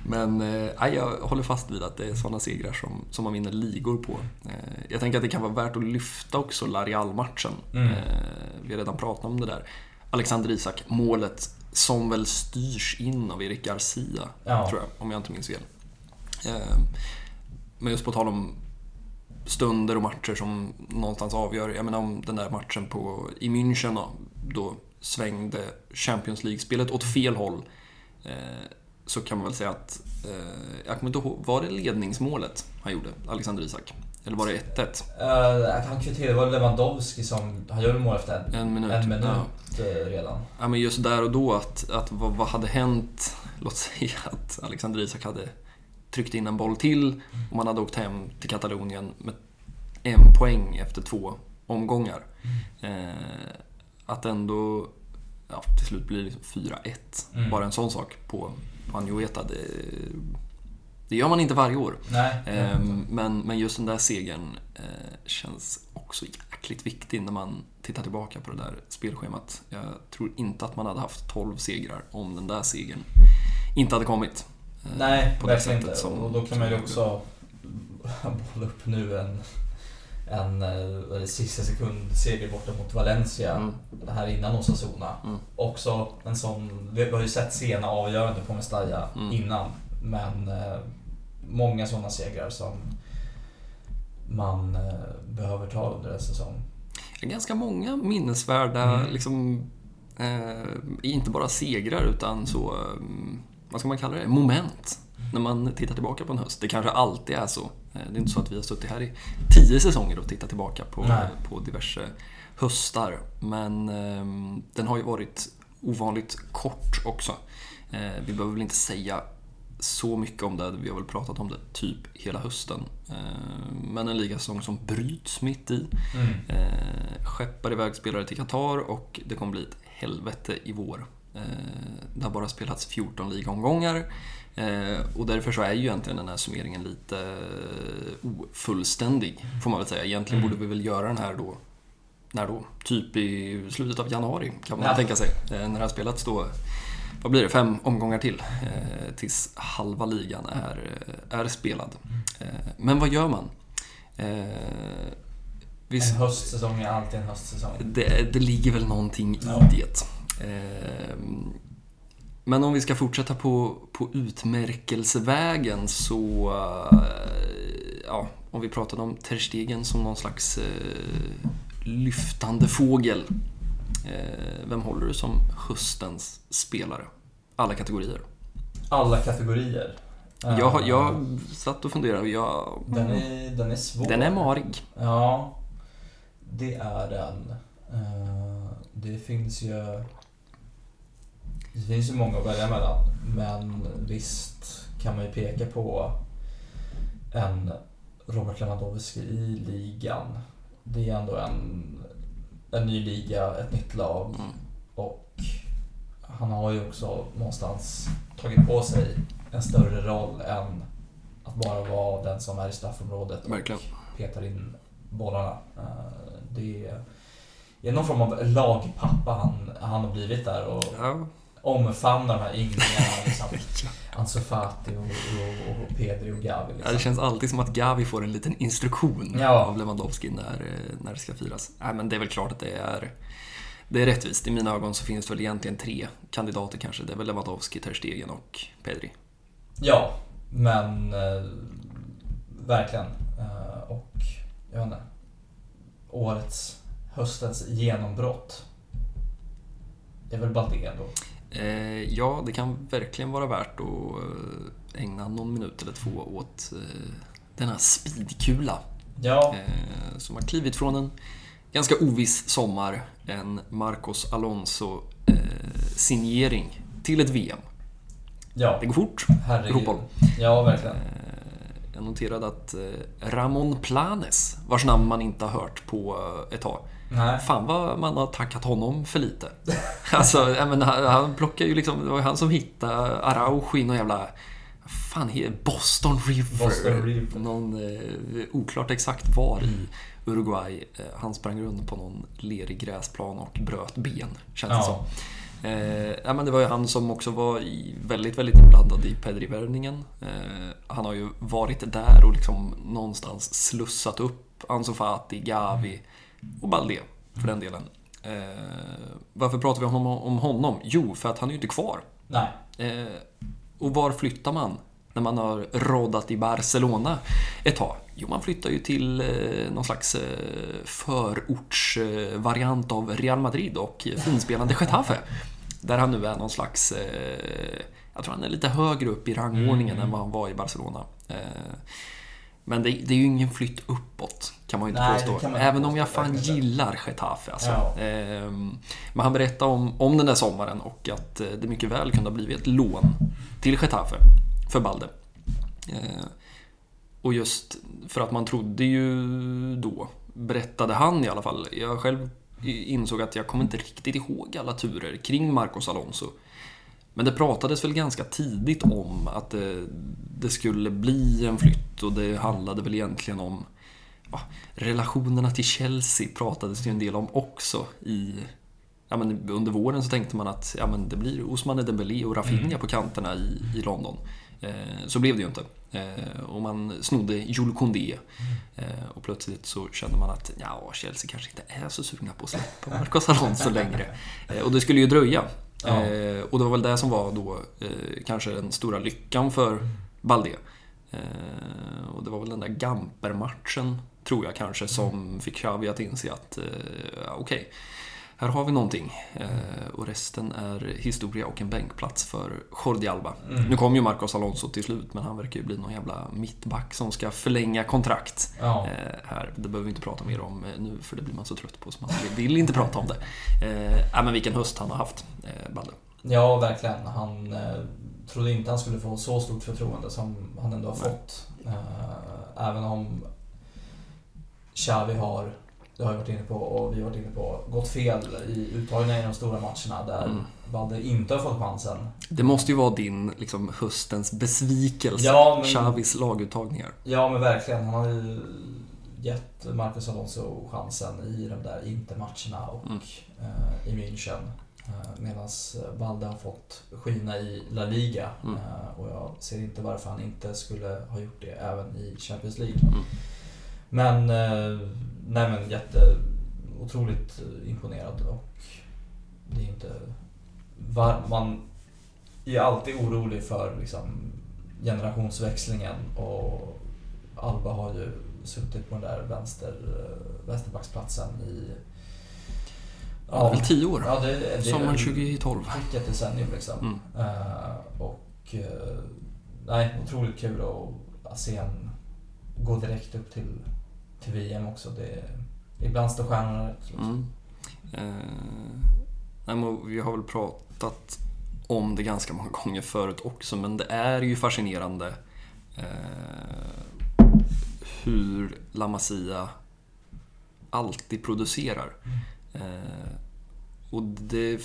Men eh, jag håller fast vid att det är sådana segrar som, som man vinner ligor på. Eh, jag tänker att det kan vara värt att lyfta också La Real-matchen. Mm. Eh, vi har redan pratat om det där. Alexander Isak, målet som väl styrs in av Erik Garcia, Ja. tror jag, om jag inte minns fel. Eh, men just på tal om stunder och matcher som någonstans avgör. Jag menar om den där matchen på, i München då, då svängde Champions League-spelet åt fel håll. Eh, så kan man väl säga att, eh, jag kommer inte ihåg, var det ledningsmålet han gjorde, Alexander Isak? Eller var det 1-1? Uh, han kvitterade, det var Lewandowski som, han gör mål efter en, En minut. en minut Ja. eh, redan. Ja, men just där och då, att, att vad, vad hade hänt? Låt säga att Alexander Isak hade tryckt in en boll till och man hade åkt hem till Katalonien med en poäng efter två omgångar. Eh, att ändå ja, till slut blir det liksom 4-1. Mm. Bara en sån sak på Anjoeta, det, det gör man inte varje år. Nej. Ehm, men, men just den där segern eh, känns också jäkligt viktig när man tittar tillbaka på det där spelschemat. Jag tror inte att man hade haft 12 segrar om den där segern inte hade kommit. eh, Nej, på det verkligen sättet inte. som- och då kan man ju också bolla upp nu en, en eh, sista sekund seger borta mot Valencia Mm. här innan Osasuna. Mm. Också en sån, vi har ju sett sena avgörande på Mestalla Mm. innan. Men eh, många sådana segrar som man eh, behöver ta under en säsong. Ganska många minnesvärda, Mm. liksom, eh, inte bara segrar utan så, eh, vad ska man kalla det, moment. När man tittar tillbaka på en höst. Det kanske alltid är så. Eh, Det är inte så att vi har suttit här i tio säsonger och tittat tillbaka på, Nej. på diverse höstar. Men eh, den har ju varit ovanligt kort också. Eh, vi behöver väl inte säga så mycket om det. Vi har väl pratat om det typ hela hösten. Eh, men en ligasäsong som bryts mitt i. Mm. Eh, skeppar iväg spelare till Qatar och det kommer bli ett helvete i vår. Det har bara spelats 14 ligaomgångar. Eh, och därför så är ju egentligen den här summeringen lite eh, ofullständig, får man väl säga. Egentligen Mm. borde vi väl göra den här då, när då? Typ i slutet av januari, kan man Ja. tänka sig. Eh, när det har spelats då, vad blir det, fem omgångar till. Tills halva ligan är, är spelad. Eh, men vad gör man? Eh, vi, En höstsäsong är alltid en höstsäsong. det, det ligger väl någonting i det. Men om vi ska fortsätta på, på utmärkelsevägen så... eh, Ja, om vi pratade om Ter Stegen som någon slags eh, lyftande fågel. Eh, vem håller du som höstens spelare? Alla kategorier. Alla kategorier. Jag, har- Eh, jag satt och funderade jag... Den är, den är svår. Den är marig. Ja, det är den. Eh, Det finns ju... Det finns ju många att välja mellan. Men visst kan man ju peka på en Robert Lewandowski i ligan. Det är ändå en, en ny liga, ett nytt lag. Mm. Och han har ju också någonstans tagit på sig en större roll än att bara vara den som är i straffområdet och Verkligen. petar in bollarna. Eh, Det är någon form av lagpappa han, han har blivit där och Ja, omfamnar de här ynglingarna. Liksom. Ansu Fati och, och, och Pedri och Gavi. Ja, Liksom. det känns alltid som att Gavi får en liten instruktion Ja. av Lewandowski när, eh, när det ska firas. Nej, men det är väl klart att det är, det är rättvist. I mina ögon så finns det väl egentligen tre kandidater kanske. Det är väl Lewandowski, Ter Stegen och Pedri. Ja, men eh, verkligen. Eh, och jag vet inte. Årets, höstens genombrott är väl Balde ändå. Eh, ja, det kan verkligen vara värt att eh, ägna någon minut eller två åt eh, denna speedkula Ja, som har klivit från en ganska oviss sommar, en Marcos Alonso eh, signering till ett VM. ja, Det går fort. herregud. Fotboll. Ja, verkligen. Jag noterade att Ramon Planes, vars namn man inte har hört på ett tag. Nej. Fan vad man har tackat honom för lite. Alltså, menar, han, han plockar ju liksom, det var han som hittade Araujo i någon jävla, fan Boston River. Boston River. Någon, eh, oklart exakt var i Uruguay. Eh, han sprang runt på någon lerig gräsplan och bröt ben, känns det som. Ja. Eh, ja, men det var ju han som också var i, väldigt, väldigt inblandad i Pedri-värvningen. Eh, han har ju varit där och liksom någonstans slussat upp Ansu Fati, Gavi och Balde för den delen. Eh, varför pratar vi om, om honom? Jo, för att han är ju inte kvar. Nej. Eh, och var flyttar man när man har roddat i Barcelona ett tag? Jo, man flyttar ju till eh, någon slags eh, förortsvariant av Real Madrid och finspelande Getafe. Där han nu är någon slags... Eh, jag tror han är lite högre upp i rangordningen Mm. än vad han var i Barcelona. Eh, men det, det är ju ingen flytt uppåt, kan man ju inte Nej, påstå. inte Även om jag fan gillar Getafe alltså. Ja. Ehm, Men han berättade om, om den där sommaren och att eh, det mycket väl kunde ha blivit ett lån till Getafe för Balde. Eh, Och just för att man trodde ju då, berättade han i alla fall, jag själv insåg att jag kommer inte riktigt ihåg alla turer kring Marcos Alonso. Men det pratades väl ganska tidigt om att det, det skulle bli en flytt och det handlade väl egentligen om relationerna till Chelsea pratades det ju en del om också i Ja, men under våren så tänkte man att ja, men det blir Ousmane Dembélé och Rafinha Mm. på kanterna i, i London. Eh, så blev det ju inte. Eh, och man snodde Jules Koundé. Eh, och plötsligt så kände man att ja, Chelsea kanske inte är så sugna på att släppa Marcos Alonso längre. Eh, och det skulle ju dröja. Ja. Eh, och det var väl det som var då eh, kanske den stora lyckan för Balde. Eh, och det var väl den där Gamper-matchen, tror jag kanske, som fick Xavi att inse att eh, okej, här har vi någonting. Eh, och resten är historia och en bänkplats för Jordi Alba. Mm. Nu kom ju Marcos Alonso till slut, men han verkar ju bli någon jävla mittback som ska förlänga kontrakt. Ja. Eh, här. Det behöver vi inte prata mer om eh, nu, för det blir man så trött på så man vill inte prata om det. Eh, men vilken höst han har haft, eh, Balde. Ja, verkligen. Han eh, trodde inte han skulle få så stort förtroende som han ändå har fått. Eh, även om Xavi har det har jag varit inne på och vi har varit inne på, gått fel i uttagningar i de stora matcherna där Mm. Balde inte har fått chansen. Det måste ju vara din liksom, höstens besvikelse. Ja, men- Xavis laguttagningar. Ja men verkligen, han har ju gett Marcus Alonso chansen i de där Inter-matcherna och Mm. eh, i München. Eh, Medan Balde har fått skina i La Liga. Mm. Eh, och jag ser inte varför han inte skulle ha gjort det även i Champions League. Mm. Men, eh, nej men jätte, otroligt imponerad och det är inte... Var, man är alltid orolig för liksom, generationsväxlingen och Alba har ju suttit på den där vänster, eh, vänsterbacksplatsen i... Ja, är väl tio år. Ja, det, det Sommaren väl 2012. prick ett decennium liksom. Mm. Eh, och eh, nej, otroligt kul att, att se en gå direkt upp till, till VM också. Det, ibland står stjärnorna rätt. Liksom. Mm. Eh, vi har väl pratat om det ganska många gånger förut också, men det är ju fascinerande eh, hur La Masia alltid producerar. Eh, och det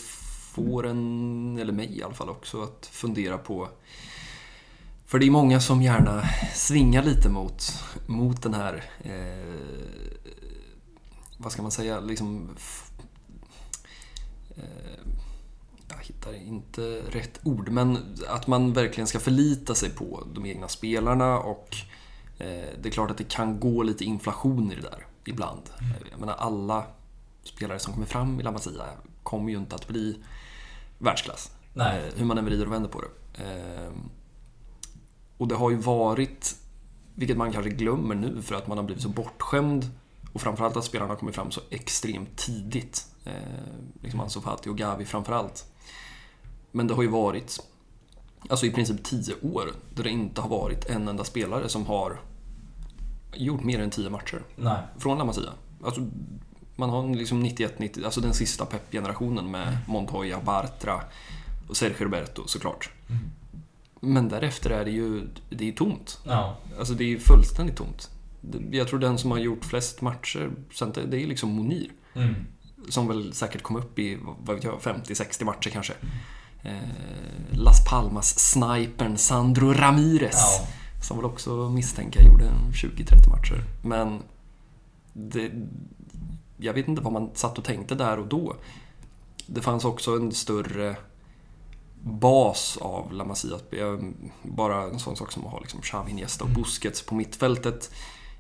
får en, eller mig i alla fall också, att fundera på för det är många som gärna svingar lite mot, mot den här eh, vad ska man säga, liksom... Eh, jag hittar inte rätt ord, men att man verkligen ska förlita sig på de egna spelarna och eh, det är klart att det kan gå lite inflation i det där ibland. Eh, Jag menar alla spelare som kommer fram i La Masia kommer ju inte att bli världsklass. Nej. Eh, hur man än vrider och vänder på det. Och det har ju varit, vilket man kanske glömmer nu för att man har blivit så bortskämd och framförallt att spelarna har kommit fram så extremt tidigt. Eh, liksom Ansu Fati och Gavi framförallt. Men det har ju varit, alltså i princip tio år, där det inte har varit en enda spelare som har gjort mer än tio matcher Nej. från La Masia. Alltså, man har liksom 91-90, alltså den sista Pep-generationen med Montoya, Bartra och Sergio Roberto såklart. Men därefter är det ju, det är tomt. Ja. Alltså det är fullständigt tomt. Jag tror den som har gjort flest matcher, det är liksom Monir. Mm. Som väl säkert kom upp i, vad vet jag, 50-60 matcher kanske. Eh, Las Palmas-snipern Sandro Ramirez. Ja. Som väl också misstänker gjorde en 20-30 matcher. Men det, jag vet inte vad man satt och tänkte där och då. Det fanns också en större bas av La Masia. Bara en sån sak som att ha liksom Xavi, Iniesta och Busquets på mittfältet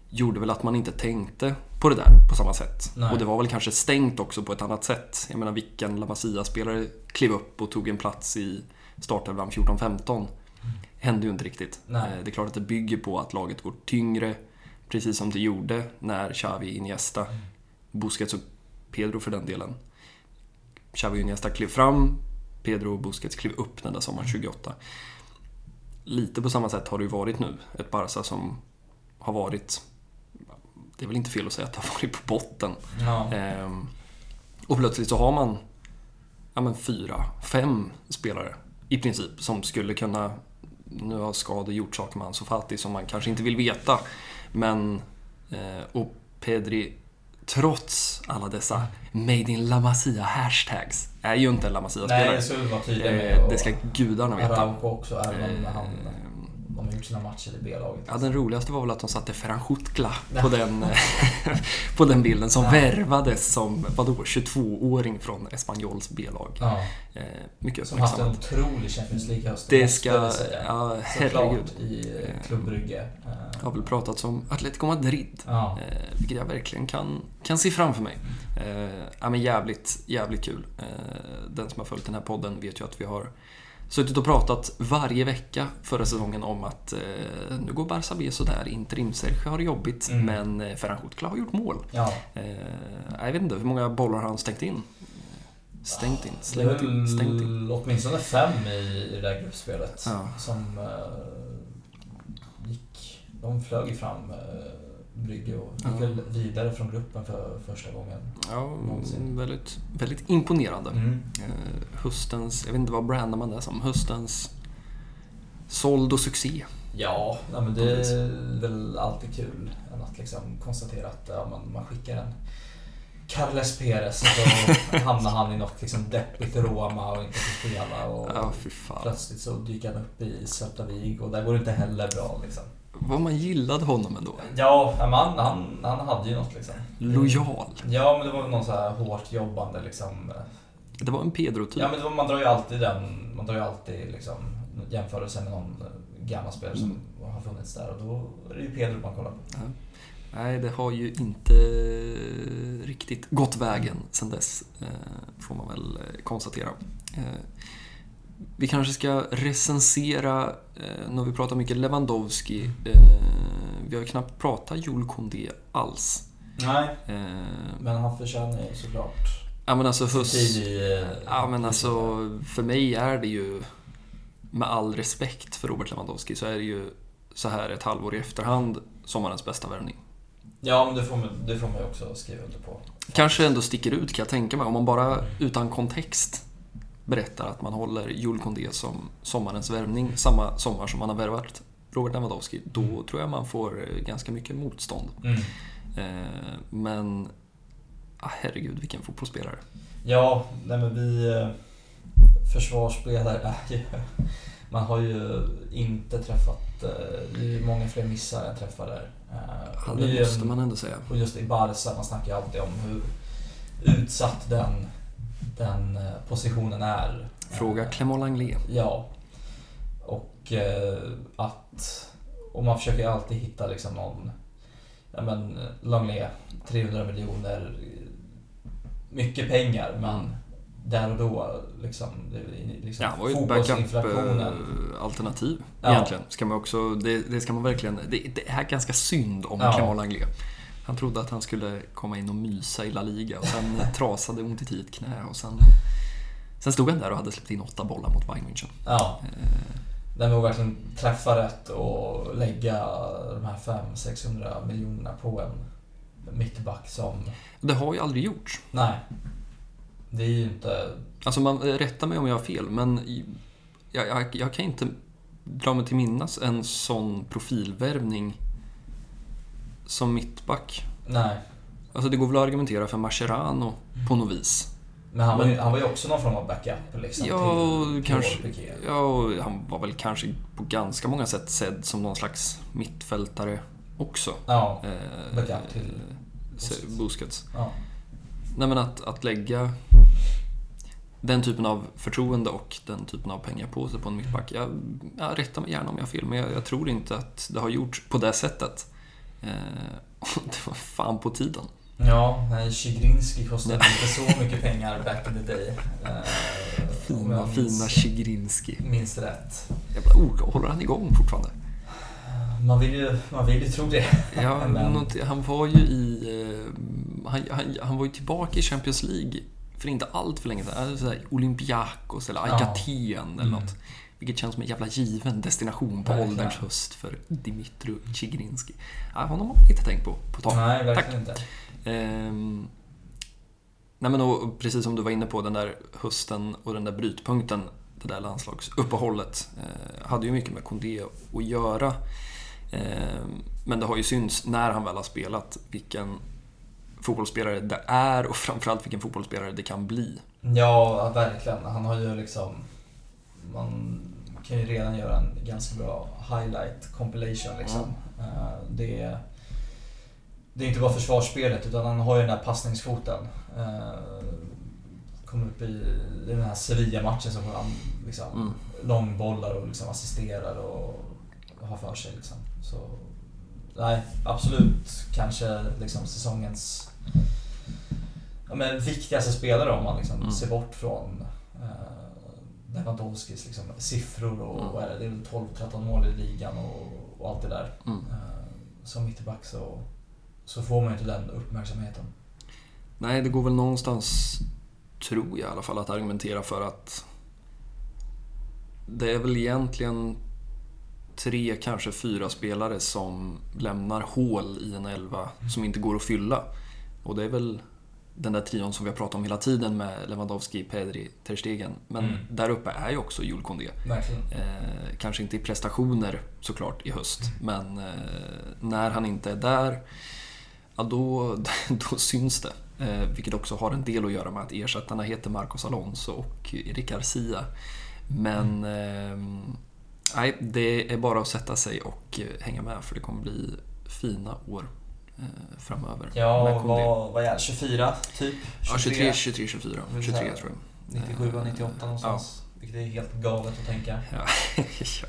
gjorde väl att man inte tänkte på det där på samma sätt. Nej. Och det var väl kanske stängt också på ett annat sätt. Jag menar vilken La Masia-spelare klev upp och tog en plats i startelvan 14-15? Hände ju inte riktigt. Nej. Eh, Det är klart att det bygger på att laget går tyngre, precis som det gjorde när Xavi, Iniesta, Busquets och Pedro för den delen. Xavi och Iniesta klev fram, Pedro Busquets klev upp den där sommaren 28. Lite på samma sätt har det ju varit nu. Ett Barca som har varit, det är väl inte fel att säga att det har varit på botten. Ja. Ehm, och plötsligt så har man ja, men fyra, fem spelare i princip som skulle kunna... Nu har skador gjort saker med Ansu Fati som man kanske inte vill veta. Men... Eh, och Pedri, trots alla dessa Made in La Masia hashtags, är ju inte en La Nej, Masia-spelare. det skulle vi vara tydliga med. Eh, det ska gudarna veta. Araujo också, även om han, Eh, de har gjort sina matcher i B-laget. Ja, den roligaste var väl att de satte Ferhan Schutla på den, på den bilden som Ja. värvades som, vadå, 22-åring från Espanyols B-lag. Ja. Eh, mycket Som haft en otrolig Champions League-höst. Det ska, ja herregud. Såklart i eh, Club. Eh, Jag har väl pratat om Atletico Madrid. Ja. Eh, vilket jag verkligen kan, kan se framför mig. Eh, ja, men jävligt, jävligt kul. Eh, den som har följt den här podden vet ju att vi har suttit och pratat varje vecka förra säsongen om att eh, nu går Barca B sådär. Interim Sergio har det jobbigt, Mm. men eh, Ferhan Schutla har gjort mål. Ja. Eh, jag vet inte, hur många bollar har han stängt in? Stängt in, slängt in, stängt in. åtminstone fem i, det där gruppspelet. Ja. Som eh, gick... De flög ju fram Brygge och gick Ja. vidare från gruppen för första gången. Ja, Någonsin. väldigt, väldigt imponerande. Mm. Eh, höstens, jag vet inte vad brandar man det som, höstens såld och succé. Ja, men det är väl alltid kul än att liksom konstatera att ja, man, man skickar en Carles Perez och så hamnar han i något liksom deppigt Roma och inte får spela. Och Ja, plötsligt så dyker han upp i Celta Vigo och där går det inte heller bra liksom. Vad man gillade honom ändå. Ja, men han, han, han hade ju något liksom. Lojal. Ja, men det var någon så här hårt jobbande liksom. Det var en Pedro-typ. Ja, men var, man drar ju alltid den, man drar ju alltid liksom jämförelsen med någon gammal spelare som har funnits där och då är det ju Pedro man kollar på. Ja. Nej, det har ju inte riktigt gått vägen sen dess, eh, får man väl eh, konstatera. Vi kanske ska recensera, eh, när vi pratar mycket Lewandowski, eh, vi har knappt pratat Jules Koundé alls. Nej. Eh, Men han förtjänar ju såklart Ja men alltså höst... tid i... eh, Ja men alltså, för mig är det ju, med all respekt för Robert Lewandowski, så är det ju så här ett halvår i efterhand sommarens bästa värvning. Ja, men det får, man, det får man ju också skriva under på. Kanske ändå sticker ut kan jag tänka mig, om man bara utan kontext berättar att man håller Jules Koundé som sommarens värvning, samma sommar som man har värvat Robert Lewandowski, då tror jag man får eh, ganska mycket motstånd. Mm. Eh, Men, ah, herregud vilken fotbollsspelare. Ja, nej men vi... eh, Försvarsspelare är ju... Man har ju inte träffat... eh, Det är ju många fler missar än träffar där. Ja, det måste man ändå säga. Och just i Barca, man snackar ju alltid om hur utsatt den, den eh, positionen är. Fråga Eh, Clément Langlais. Ja. Och eh, att... Och man försöker alltid hitta liksom någon... Ja men Langlais, 300 miljoner. Mycket pengar men Mm. där och då liksom... Det, liksom Ja, var ju ett backup-alternativ Ja. egentligen. Ska man också, det, det ska man verkligen... Det, det är ganska synd om Ja. Clément Langlais. Han trodde att han skulle komma in och mysa i La Liga och sen trasade ont i ett knä och sen... Sen stod han där och hade släppt in åtta bollar mot Bayern München. Ja. Eh, med att verkligen träffa rätt och lägga de här 500-600 miljonerna på en mittback som... Det har ju aldrig gjorts. Nej. Det är ju inte... Alltså, man, rätta mig om jag har fel, men jag, jag, jag kan inte dra mig till minnas en sån profilvärvning som mittback. Nej. Alltså det går väl att argumentera för Mascherano på något vis. Men han, var ju, han var ju också någon form av backup liksom, Ja, till kanske. Piqué. Ja, och han var väl kanske på ganska många sätt sedd som någon slags mittfältare också. Ja. Eh, Backup till Busquets. Busquets. ja. Nej men att, att lägga den typen av förtroende och den typen av pengar på sig på en mittback. Jag, jag rättar mig gärna om jag har fel, men jag, jag tror inte att det har gjorts på det sättet. Eh, det var fan på tiden. Ja, Chigrinski kostade inte så mycket pengar back in the day. Eh, Fina, fina Chigrinski. minns rätt. Jävla ord, håller han igång fortfarande? Man vill ju, man vill ju tro det. Ja, Men- något, han var ju i... eh, Han, han, han var ju tillbaka i Champions League för inte allt för länge sedan. Alltså Olympiakos eller Ja. Aik Aten eller Mm. Vilket känns som en jävla given destination på Verkligen. ålderns höst för Dimitru Chigrinski. Ja, honom har man inte tänkt på på tag. Nej, verkligen inte. Ehm, nej men och, precis som du var inne på, den där hösten och den där brytpunkten, det där landslagsuppehållet, eh, hade ju mycket med Kondé att göra. Ehm, men det har ju synts när han väl har spelat vilken fotbollsspelare det är och framförallt vilken fotbollsspelare det kan bli. Ja, verkligen. Han har ju liksom... Man kan ju redan göra en ganska bra highlight compilation liksom. Eh, Det, är, det är inte bara försvarsspelet utan han har ju den där passningsfoten. Eh, Kommer upp i, i den här Sevilla-matchen så får han liksom Mm. långbollar och liksom assisterar och, och har för sig liksom. Så, nej, absolut kanske liksom säsongens ja, men viktigaste spelare om man liksom Mm. ser bort från Lewandowskis liksom, siffror och Mm. vad är det, det är väl 12-13 mål i ligan och, och allt det där. Mm. Eh, som mittback så, så får man ju inte den uppmärksamheten. Nej, det går väl någonstans, tror jag i alla fall, att argumentera för att det är väl egentligen tre, kanske fyra spelare som lämnar hål i en elva som inte går att fylla. Och det är väl den där trion som vi har pratat om hela tiden med Lewandowski, Pedri, Ter Stegen. Men Mm. där uppe är ju också Jules Koundé. Verkligen. Eh, kanske inte i prestationer såklart i höst, men eh, när han inte är där, ja då, då syns det. Eh, vilket också har en del att göra med att ersättarna heter Marcos Alonso och Eric Garcia. Men eh, nej, det är bara att sätta sig och eh, hänga med för det kommer bli fina år framöver. Ja, Condé. vad, vad är det? 24 typ? Ja, 23, 23, 24. Det är 23 så här- tror jag. 97 och 98 någonstans. Vilket är helt galet att tänka. Ja. ja.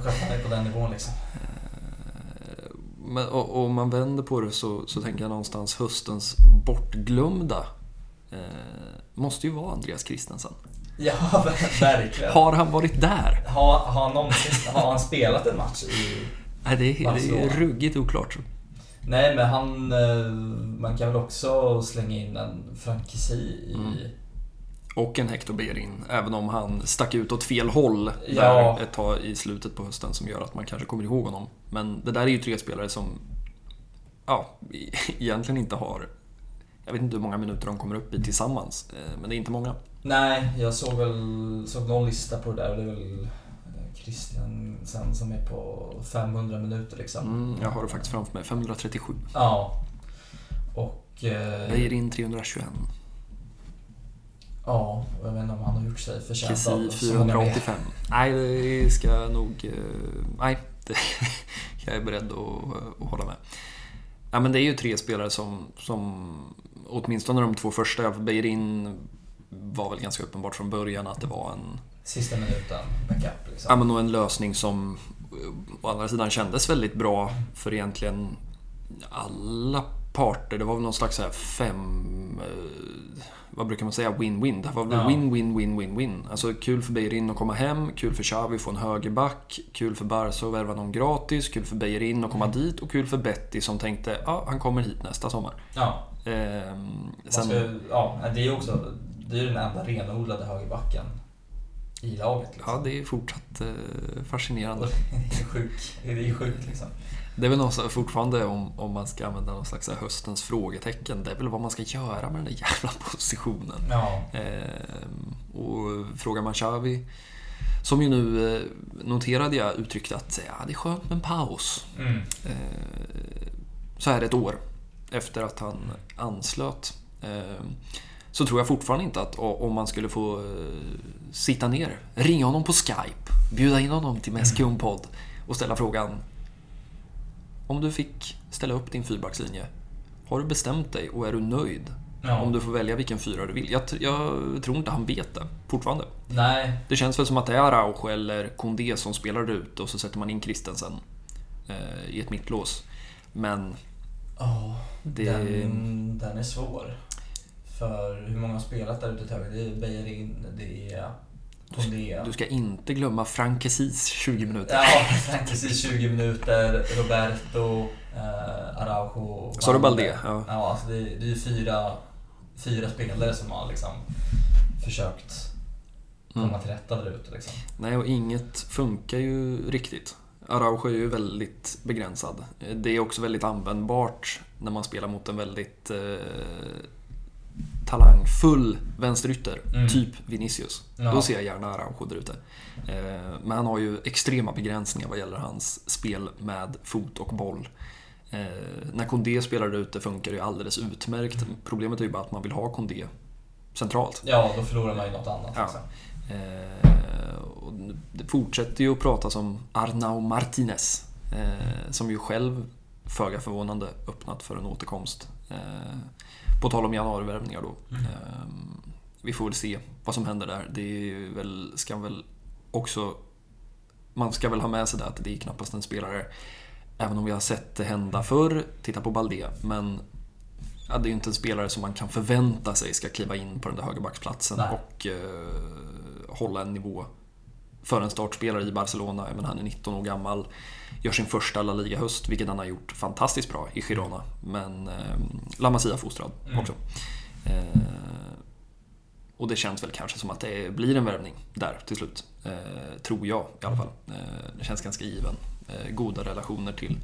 Skeppar är på den nivån liksom. Eh, Men, och, och man vänder på det så, så tänker jag någonstans höstens bortglömda eh, måste ju vara Andreas Christensen. Ja, ver- verkligen. Har han varit där? Har, har, han någonsin, har han spelat en match i... Nej, det är, det är ruggigt oklart. Nej, men han... eh, Man kan väl också slänga in en frankesi i... Mm. Och en Hector Bellerin, även om han stack ut åt fel håll Ja. där ett tag i slutet på hösten som gör att man kanske kommer ihåg honom. Men det där är ju tre spelare som ja, egentligen inte har... Jag vet inte hur många minuter de kommer upp i tillsammans, eh, men det är inte många. Nej, jag såg väl såg någon lista på det där och det är väl eh, Christian sen som är på 500 minuter liksom. Mm, jag har det faktiskt framför mig, 537. Ja. Och... Eh, Bellerin 321. ja, och jag vet inte om han har gjort sig förtjänt av många mer. 485. Nej, det ska nog... eh, Nej, det, jag är beredd att, att hålla med. Ja, men det är ju tre spelare som, som åtminstone de två första, Beirin var väl ganska uppenbart från början att det var en, Sista minuten, backup liksom. ja, men nog en lösning som eh, å andra sidan kändes väldigt bra för egentligen alla parter. Det var väl någon slags här fem... eh, Vad brukar man säga? Win-win. Det var väl Ja. win-win-win-win-win. Alltså kul för Beirin att komma hem, kul för Xavi att få en högerback, kul för Barca att värva någon gratis, kul för Beirin att komma Mm. dit och kul för Betty som tänkte ja, han kommer hit nästa sommar. Ja, man sen, ska, ja, det är ju också det är den enda renodlade högerbacken i laget. Liksom. ja, det är fortsatt eh, fascinerande. Det är sjukt. Det är ju sjukt liksom. Det är väl något, fortfarande om, om man ska använda någon slags höstens frågetecken. Det är väl vad man ska göra med den där jävla positionen. Ja, Ehm, och frågar man Xavi, som ju nu, eh, noterade jag, uttryckte att ja, det är skönt med en paus. mm. Eh, så här ett år efter att han anslöt. Ehm, så tror jag fortfarande inte att om man skulle få eh, sitta ner, ringa honom på Skype, bjuda in honom till Mest podd och ställa frågan Om du fick ställa upp din fyrbackslinje, har du bestämt dig och är du nöjd? Ja. Om du får välja vilken fyra du vill. Jag, jag tror inte han vet det, fortfarande. Nej, Det känns väl som att det är Araujo eller Kondé som spelar ut och så sätter man in Christensen eh, i ett mittlås. Men Ja, Det- den, den är svår. För hur många har spelat där ute till höger? Det är Beijerin, det är Kondé. du ska inte glömma Frankesis 20 minuter. Ja, precis 20 minuter. Roberto, eh, Araujo. Sa du. Balde? Ja. Ja, alltså det, det är ju fyra, fyra spelare som har liksom försökt komma Mm. till rätta där ute. Liksom. Nej, och inget funkar ju riktigt. Araujo är ju väldigt begränsad. Det är också väldigt användbart när man spelar mot en väldigt eh, talangfull vänsterytter, Mm. typ Vinicius. Ja. Då ser jag gärna Araujo där ute. Eh, men han har ju extrema begränsningar vad gäller hans spel med fot och boll. Eh, när Kondé spelar där ute funkar det ju alldeles utmärkt. Problemet är ju bara att man vill ha Kondé centralt. Ja, då förlorar man ju något annat. Ja. Liksom. Eh, det fortsätter ju att pratas om Arnau Martinez. Eh, som ju själv, föga förvånande, öppnat för en återkomst. På tal om januarivärvningar då. Mm. Eh, vi får väl se vad som händer där. Det väl, ska väl också... Man ska väl ha med sig det att det är knappast en spelare, även om vi har sett det hända förr, titta på Balde, men ja, det är ju inte en spelare som man kan förvänta sig ska kliva in på den där högerbacksplatsen Nej. och eh, hålla en nivå för en startspelare i Barcelona. Jag menar, han är 19 år gammal, gör sin första La Liga-höst, vilket han har gjort fantastiskt bra i Girona. Men eh, La Masia-fostrad Mm. också. Eh, och det känns väl kanske som att det blir en värvning där till slut. Eh, tror jag i alla fall. Eh, det känns ganska given. Eh, goda relationer till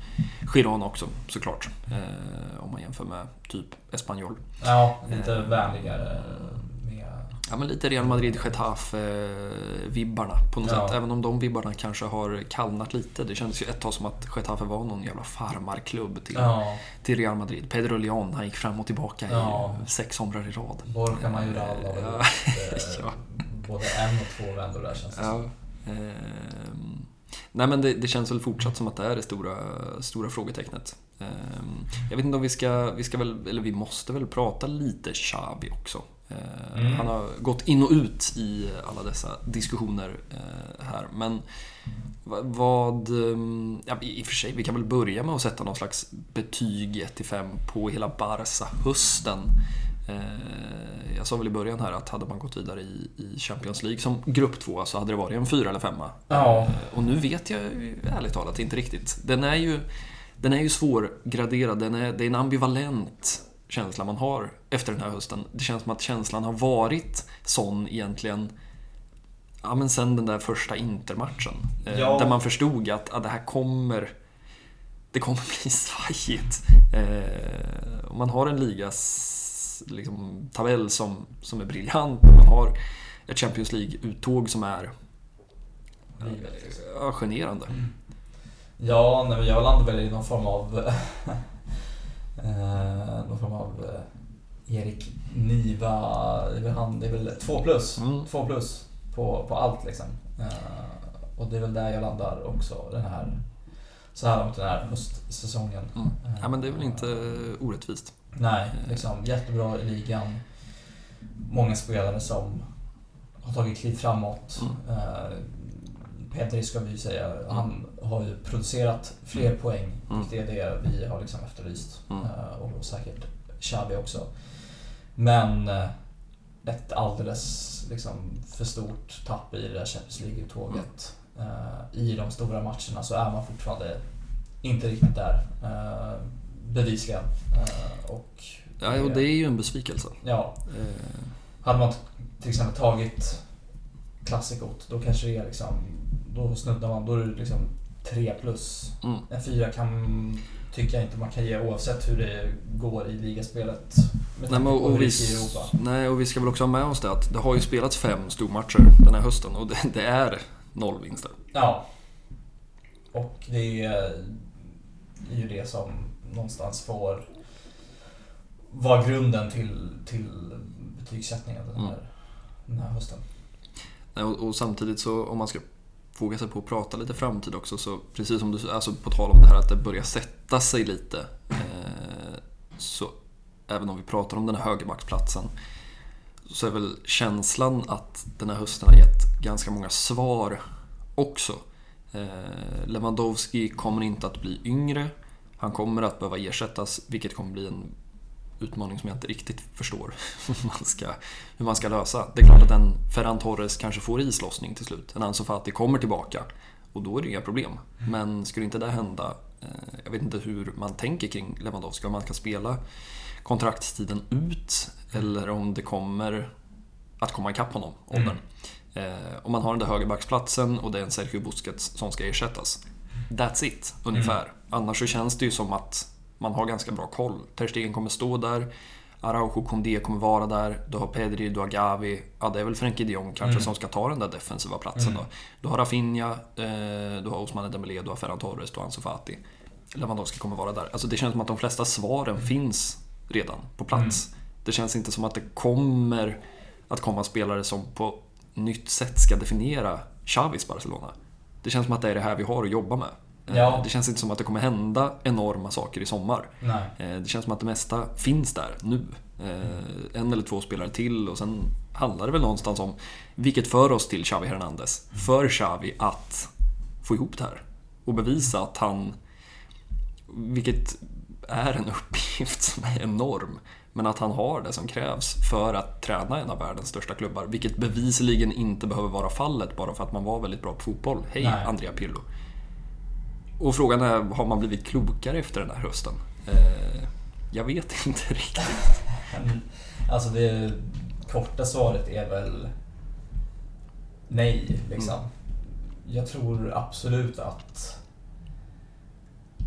Girona också såklart. Eh, om man jämför med typ Espanyol. Ja, lite vänligare. Ja, men lite Real Madrid-Getafe-vibbarna på något Ja. sätt. Även om de vibbarna kanske har kallnat lite. Det kändes ju ett tag som att Getafe var någon jävla farmarklubb till, Ja, till Real Madrid. Pedro Leon, han gick fram och tillbaka Ja. i sex somrar i rad. Borja Majoral har Ja. eh, Ja. både en och två vändor där känns det. Ja. Ehm, nej men det, det känns väl fortsatt som att det är det stora, stora frågetecknet. Ehm, jag vet inte om vi ska, vi ska väl, eller vi måste väl prata lite Xavi också. Ehm, Mm. Han har gått in och ut i alla dessa diskussioner eh, här. Men va- vad... ehm, Ja, i och för sig, vi kan väl börja med att sätta någon slags betyg 1-5 på hela Barca-hösten. Eh, Jag sa väl i början här att hade man gått vidare i, Champions League som grupp 2 så hade det varit en fyra eller femma. Ja. Eh, Och nu vet jag ärligt talat inte riktigt. Den är ju, den är ju svårgraderad. Den är, det är en ambivalent känsla man har efter den här hösten. Det känns som att känslan har varit sån egentligen Ja men sen den där första intermatchen. Eh, Ja. Där man förstod att ah, det här kommer Det kommer bli svajigt. Eh, man har en ligas liksom, tabell som, som är briljant. Man har ett Champions League-uttåg som är liksom. ja, generande. Ja, nej, jag landade väl i någon form av... eh, någon form av eh, Erik Niva. Det är väl, han, det är väl två plus. Mm. Två plus på, på allt liksom. Eh, och det är väl där jag landar också den här... Så här långt den här höstsäsongen. Mm. Ja, men det är väl inte orättvist. Nej, liksom jättebra i ligan. Många spelare som har tagit kliv framåt. Mm. Eh, Pedri ska vi säga, han har ju producerat fler poäng. Mm. Det är det vi har liksom efterlyst. Mm. Eh, och säkert Xavi också. Men eh, ett alldeles liksom, för stort tapp i det där Champions League-uttåget. Eh, I de stora matcherna så är man fortfarande inte riktigt där. Bevisligen. Och Ja, och det är ju en besvikelse. Ja, hade man till exempel tagit klassikot, då kanske det är liksom, då snuddar man, då är det liksom 3 plus. mm. En 4 kan, tycker jag inte man kan ge oavsett hur det går i ligaspelet. Nej, men, och, hur vi, nej, och vi ska väl också ha med oss det att det har ju spelats fem stormatcher den här hösten och det, det är noll vinster. Ja. Och det är ju det som någonstans får vara grunden till, till betygssättningen den här, den här hösten. Nej, Och, och samtidigt så om man ska våga sig på att prata lite framtid också så precis som du alltså på tal om det här att det börjar sätta sig lite eh, så även om vi pratar om den här högerbacksplatsen så är väl känslan att den här hösten har gett ganska många svar också. Eh, Lewandowski kommer inte att bli yngre. Han kommer att behöva ersättas, vilket kommer bli en utmaning som jag inte riktigt förstår hur man ska, hur man ska lösa. Det är klart att en Ferran Torres kanske får islossning till slut. En Ansu Fati kommer tillbaka och då är det inga problem. Men skulle inte det hända, eh, jag vet inte hur man tänker kring Lewandowski, om man kan spela kontraktstiden ut eller om det kommer att komma ikapp honom, åldern. Eh, om man har den där högerbacksplatsen och det är en Sergio Busquets som ska ersättas. That's it, ungefär. Annars så känns det ju som att man har ganska bra koll. Ter kommer stå där. Araujo Condé kommer vara där. Du har Pedri, du har Gavi. Ja, det är väl Frenkie de Jong kanske Mm. som ska ta den där defensiva platsen då. Du har Rafinha, eh, du har Ousmane Dembélé, du har Ferran Torres, du har Ansu Fati. Lewandowski kommer vara där. Alltså det känns som att de flesta svaren finns redan på plats. Det känns inte som att det kommer att komma spelare som på nytt sätt ska definiera Xavis Barcelona. Det känns som att det är det här vi har att jobba med. Eh, Ja. Det känns inte som att det kommer hända enorma saker i sommar. Nej. Eh, Det känns som att det mesta finns där nu. Eh, En eller två spelare till och sen handlar det väl någonstans om, vilket för oss till Xavi Hernandez, för Xavi att få ihop det här. Och bevisa att han, vilket är en uppgift som är enorm, men att han har det som krävs för att träna en av världens största klubbar, vilket bevisligen inte behöver vara fallet bara för att man var väldigt bra på fotboll. Hej, Nej. Andrea Pirlo. Och frågan är, har man blivit klokare efter den här hösten? Eh, jag vet inte riktigt. Men, Alltså det korta svaret är väl nej, liksom. Jag tror absolut att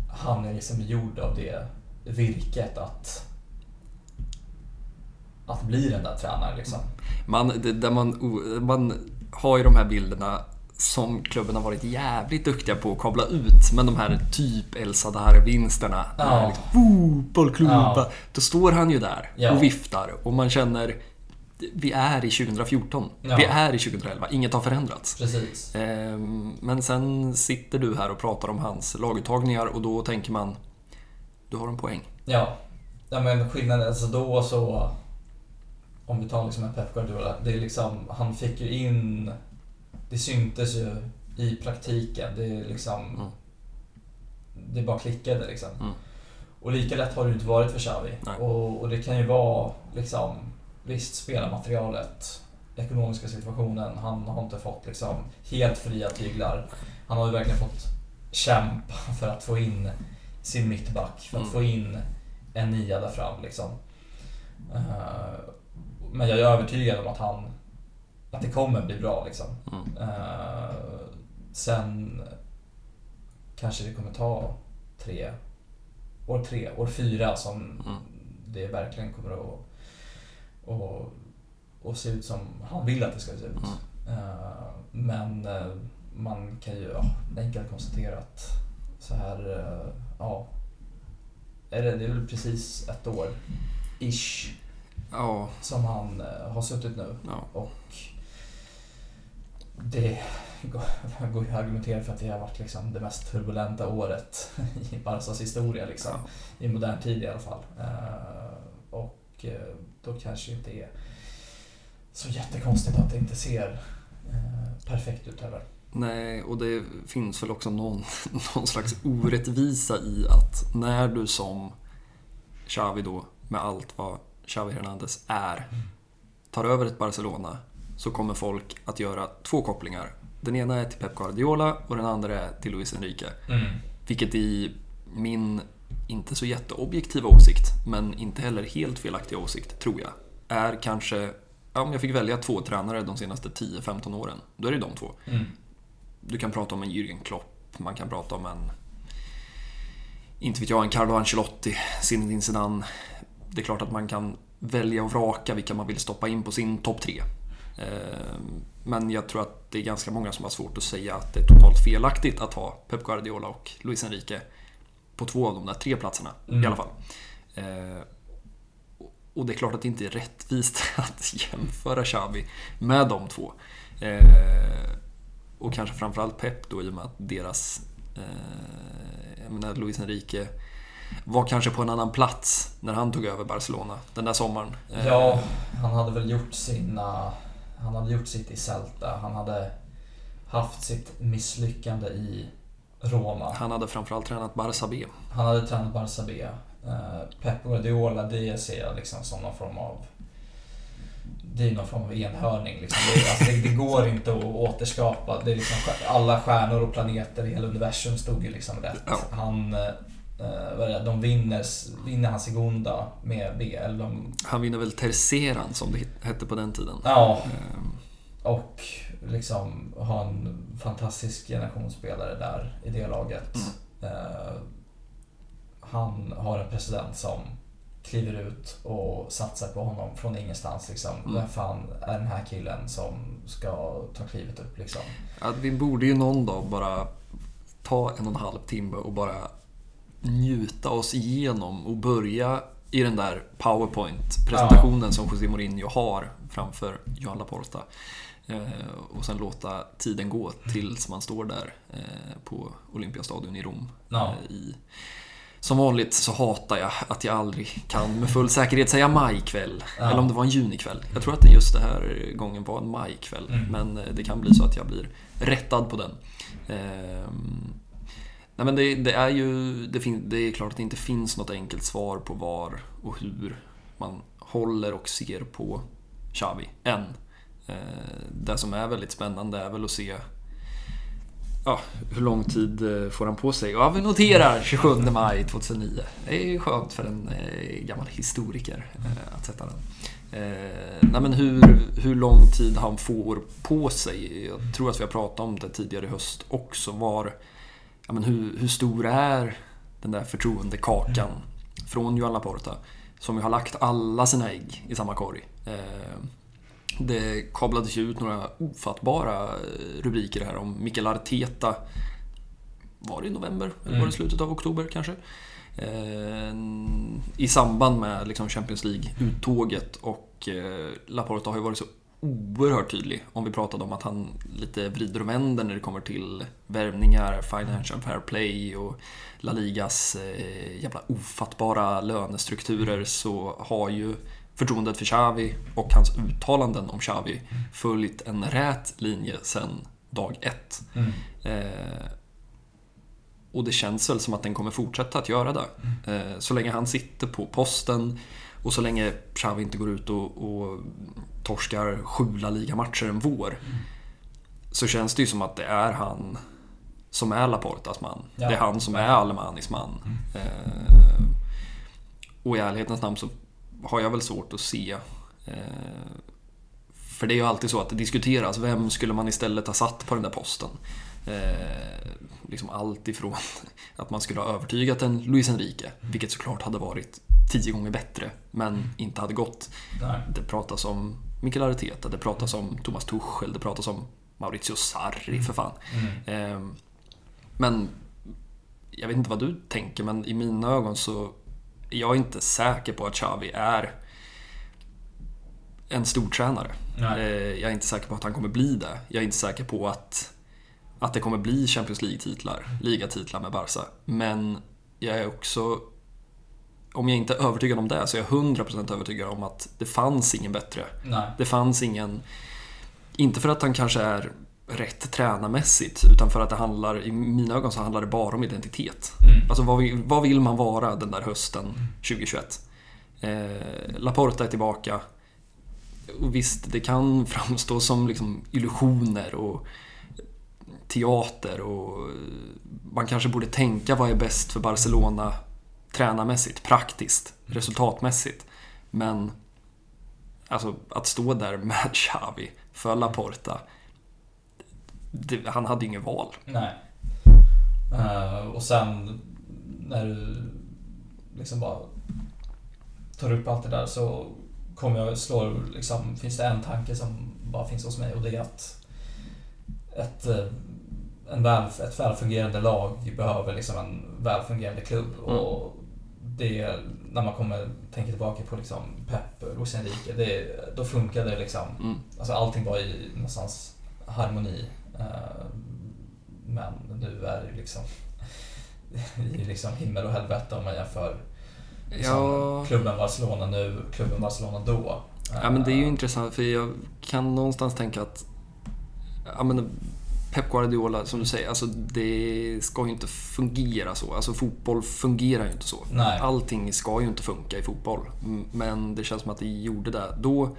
han är liksom gjord av det virket att att bli den där tränaren. Liksom. Man, det, där man, man har ju de här bilderna som klubben har varit jävligt duktiga på att kabla ut. Men de här typ El Sadar-vinsterna. Ja. Liksom, Fotbollklubba. Ja. Då står han ju där Ja. och viftar och man känner vi är i 2014. Ja. Vi är i 2011. Inget har förändrats. Precis. Ehm, Men sen sitter du här och pratar om hans laguttagningar och då tänker man du har en poäng. Ja. ja men skillnaden, alltså då så... Om vi tar liksom en Pep Guardiola. Det är liksom, han fick ju in... Det syntes ju i praktiken. Det är liksom... Mm. Det bara klickade liksom. Mm. Och lika lätt har det inte varit för Xavi. Och, och det kan ju vara liksom... Visst, spelarmaterialet, ekonomiska situationen. Han har inte fått liksom helt fria tyglar. Han har ju verkligen fått kämpa för att få in sin mittback, för att Mm. få in en nia där fram liksom. Eh, Men jag är övertygad om att han att det kommer bli bra liksom. Mm. Eh, sen kanske det kommer ta tre, år tre, år fyra som Mm. det verkligen kommer att, att, att se ut som han vill att det ska se ut. Mm. Eh, men eh, man kan ju ja, enkelt konstatera att så här, ja, är det, det är väl precis ett år, ish, Ja, som han har suttit nu. ja. Och det går ju att argumentera för att det har varit liksom det mest turbulenta året i Barcas historia liksom. I modern tid i alla fall. Eh, och eh, då kanske det inte är så jättekonstigt att det inte ser eh, perfekt ut heller. Nej, och det finns väl också någon, någon slags orättvisa i att när du som Xavi då, med allt vad Xavi Hernandez är, tar över ett Barcelona så kommer folk att göra två kopplingar. Den ena är till Pep Guardiola och den andra är till Luis Enrique. Vilket i min, inte så jätteobjektiva åsikt, men inte heller helt felaktiga åsikt, tror jag, är kanske, ja, om jag fick välja två tränare de senaste 10-15 åren, då är det de två. Mm. Du kan prata om en Jürgen Klopp, man kan prata om en... Inte vet jag, en Carlo Ancelotti, Zinedine Zidane. Det är klart att man kan välja och vraka vilka man vill stoppa in på sin topp tre. Eh, Men jag tror att det är ganska många som har svårt att säga att det är totalt felaktigt att ha Pep Guardiola och Luis Enrique på två av de där tre platserna i Mm. alla fall. Eh, Och det är klart att det inte är rättvist att jämföra Xavi med de två. Eh, och kanske framförallt Pep då i och med att deras... Jag menar Luis Enrique var kanske på en annan plats när han tog över Barcelona den där sommaren. Ja, han hade väl gjort sina... Han hade gjort sitt i Celta. Han hade haft sitt misslyckande i Roma. Han hade framförallt tränat Barça B. Han hade tränat Barça B. Eh, Pep Guardiola, det ser jag liksom som någon form av... Det är någon form av enhörning. Liksom. Det, alltså, det, det går inte att återskapa. Det är liksom, alla stjärnor och planeter i hela universum stod ju liksom rätt. Han... eh, de vinner, vinner han Segunda med B. Eller de, Han vinner väl Terceran som det hette på den tiden. ja, Eh, och liksom ha en fantastisk generationsspelare där i det laget. Mm. Eh, han har en president som kliver ut och satsar på honom från ingenstans. Liksom. Mm. Vem fan är den här killen som ska ta klivet upp? Liksom? Att vi borde ju någon dag bara ta en och en halv timme och bara njuta oss igenom och börja i den där powerpoint-presentationen som José Mourinho har framför Johan Laporta. Eh, och sen låta tiden gå tills man står där eh, på Olympiastadion i Rom. Ja. Eh, i, som vanligt så hatar jag att jag aldrig kan med full säkerhet säga majkväll. Ja. Eller om det var en junikväll. Jag tror att det just det här gången var en majkväll. Mm. Men det kan bli så att jag blir rättad på den. Ehm, nej men det, det är ju... Det, fin, det är klart att det inte finns något enkelt svar på var och hur man håller och ser på Xavi än. Eh, det som är väldigt spännande är väl att se Ja, hur lång tid eh, får han på sig? Ja, vi noterar 27 maj 2009. Det är ju skönt för en eh, gammal historiker eh, att sätta den. Eh, nej, men hur, hur lång tid han får på sig. Jag tror att vi har pratat om det tidigare i höst också. Var, ja, men hur, hur stor är den där förtroendekakan från Johan Laporta? som ju har lagt alla sina ägg i samma korg. Eh, det kablades ju ut några ofattbara rubriker här om Mikael Arteta. Var det i november? Eller var det Mm. slutet av oktober kanske? Eh, I samband med liksom Champions League-uttåget och eh, Laporta har ju varit så oerhört tydlig om vi pratade om att han lite vrider och vänder när det kommer till värvningar, financial fair play och La Ligas eh, jävla ofattbara lönestrukturer så har ju förtroendet för Xavi och hans uttalanden om Xavi följt en rät linje sedan dag ett. Mm. Eh, och det känns väl som att den kommer fortsätta att göra det. Eh, så länge han sitter på posten och så länge Xavi inte går ut och, och torskar sju La Liga-matcher en vår. Så känns det ju som att det är han som är Laportas man. Ja. Det är han som är Alemanis man. Eh, och i ärlighetens namn så har jag väl svårt att se eh, för det är ju alltid så att det diskuteras, vem skulle man istället ha satt på den där posten? Eh, liksom allt ifrån att man skulle ha övertygat en Luis Enrique, vilket såklart hade varit tio gånger bättre, men inte hade gått. Nej. Det pratas om Mikael Arteta, det pratas om Thomas Tuchel, det pratas om Maurizio Sarri för fan. Mm. Eh, men jag vet inte vad du tänker, men i mina ögon så är jag inte säker på att Xavi är en stor tränare. Nej. Eh, Jag är inte säker på att han kommer bli det. Jag är inte säker på att, att det kommer bli Champions League-titlar, ligatitlar med Barca. Men jag är också, om jag inte är övertygad om det, så är jag 100% övertygad om att det fanns ingen bättre. Nej. Det fanns ingen, inte för att han kanske är rätt tränarmässigt, utan för att det handlar, i mina ögon så handlar det bara om identitet. Mm. Alltså vad vill, vad vill man vara den där hösten 2021? Eh, Laporta är tillbaka. Och visst, det kan framstå som liksom illusioner och teater och man kanske borde tänka vad är bäst för Barcelona tränarmässigt, praktiskt, resultatmässigt. Men alltså att stå där med Xavi för Laporta, det, han hade ju inget val. Nej. Eh, och sen när du liksom bara tar upp allt det där så kommer jag slå, liksom, finns det en tanke som bara finns hos mig och det är att ett, eh, en väl, ett välfungerande lag behöver liksom en välfungerande klubb. Mm. Och det, när man kommer, tänker tillbaka på liksom Pep, Luis Enrique, det, då funkade det liksom. Mm. Alltså allting var i någonstans harmoni. Eh, Men nu är det liksom i liksom himmel och helvete om man jämför liksom, Ja. klubben Barcelona nu, klubben Barcelona då. Ja men det är ju Eh, intressant för jag kan någonstans tänka att ja, men Pep Guardiola, som du säger, alltså det ska ju inte fungera så. Alltså fotboll fungerar ju inte så. Nej. Allting ska ju inte funka i fotboll. Men det känns som att det gjorde det. Då,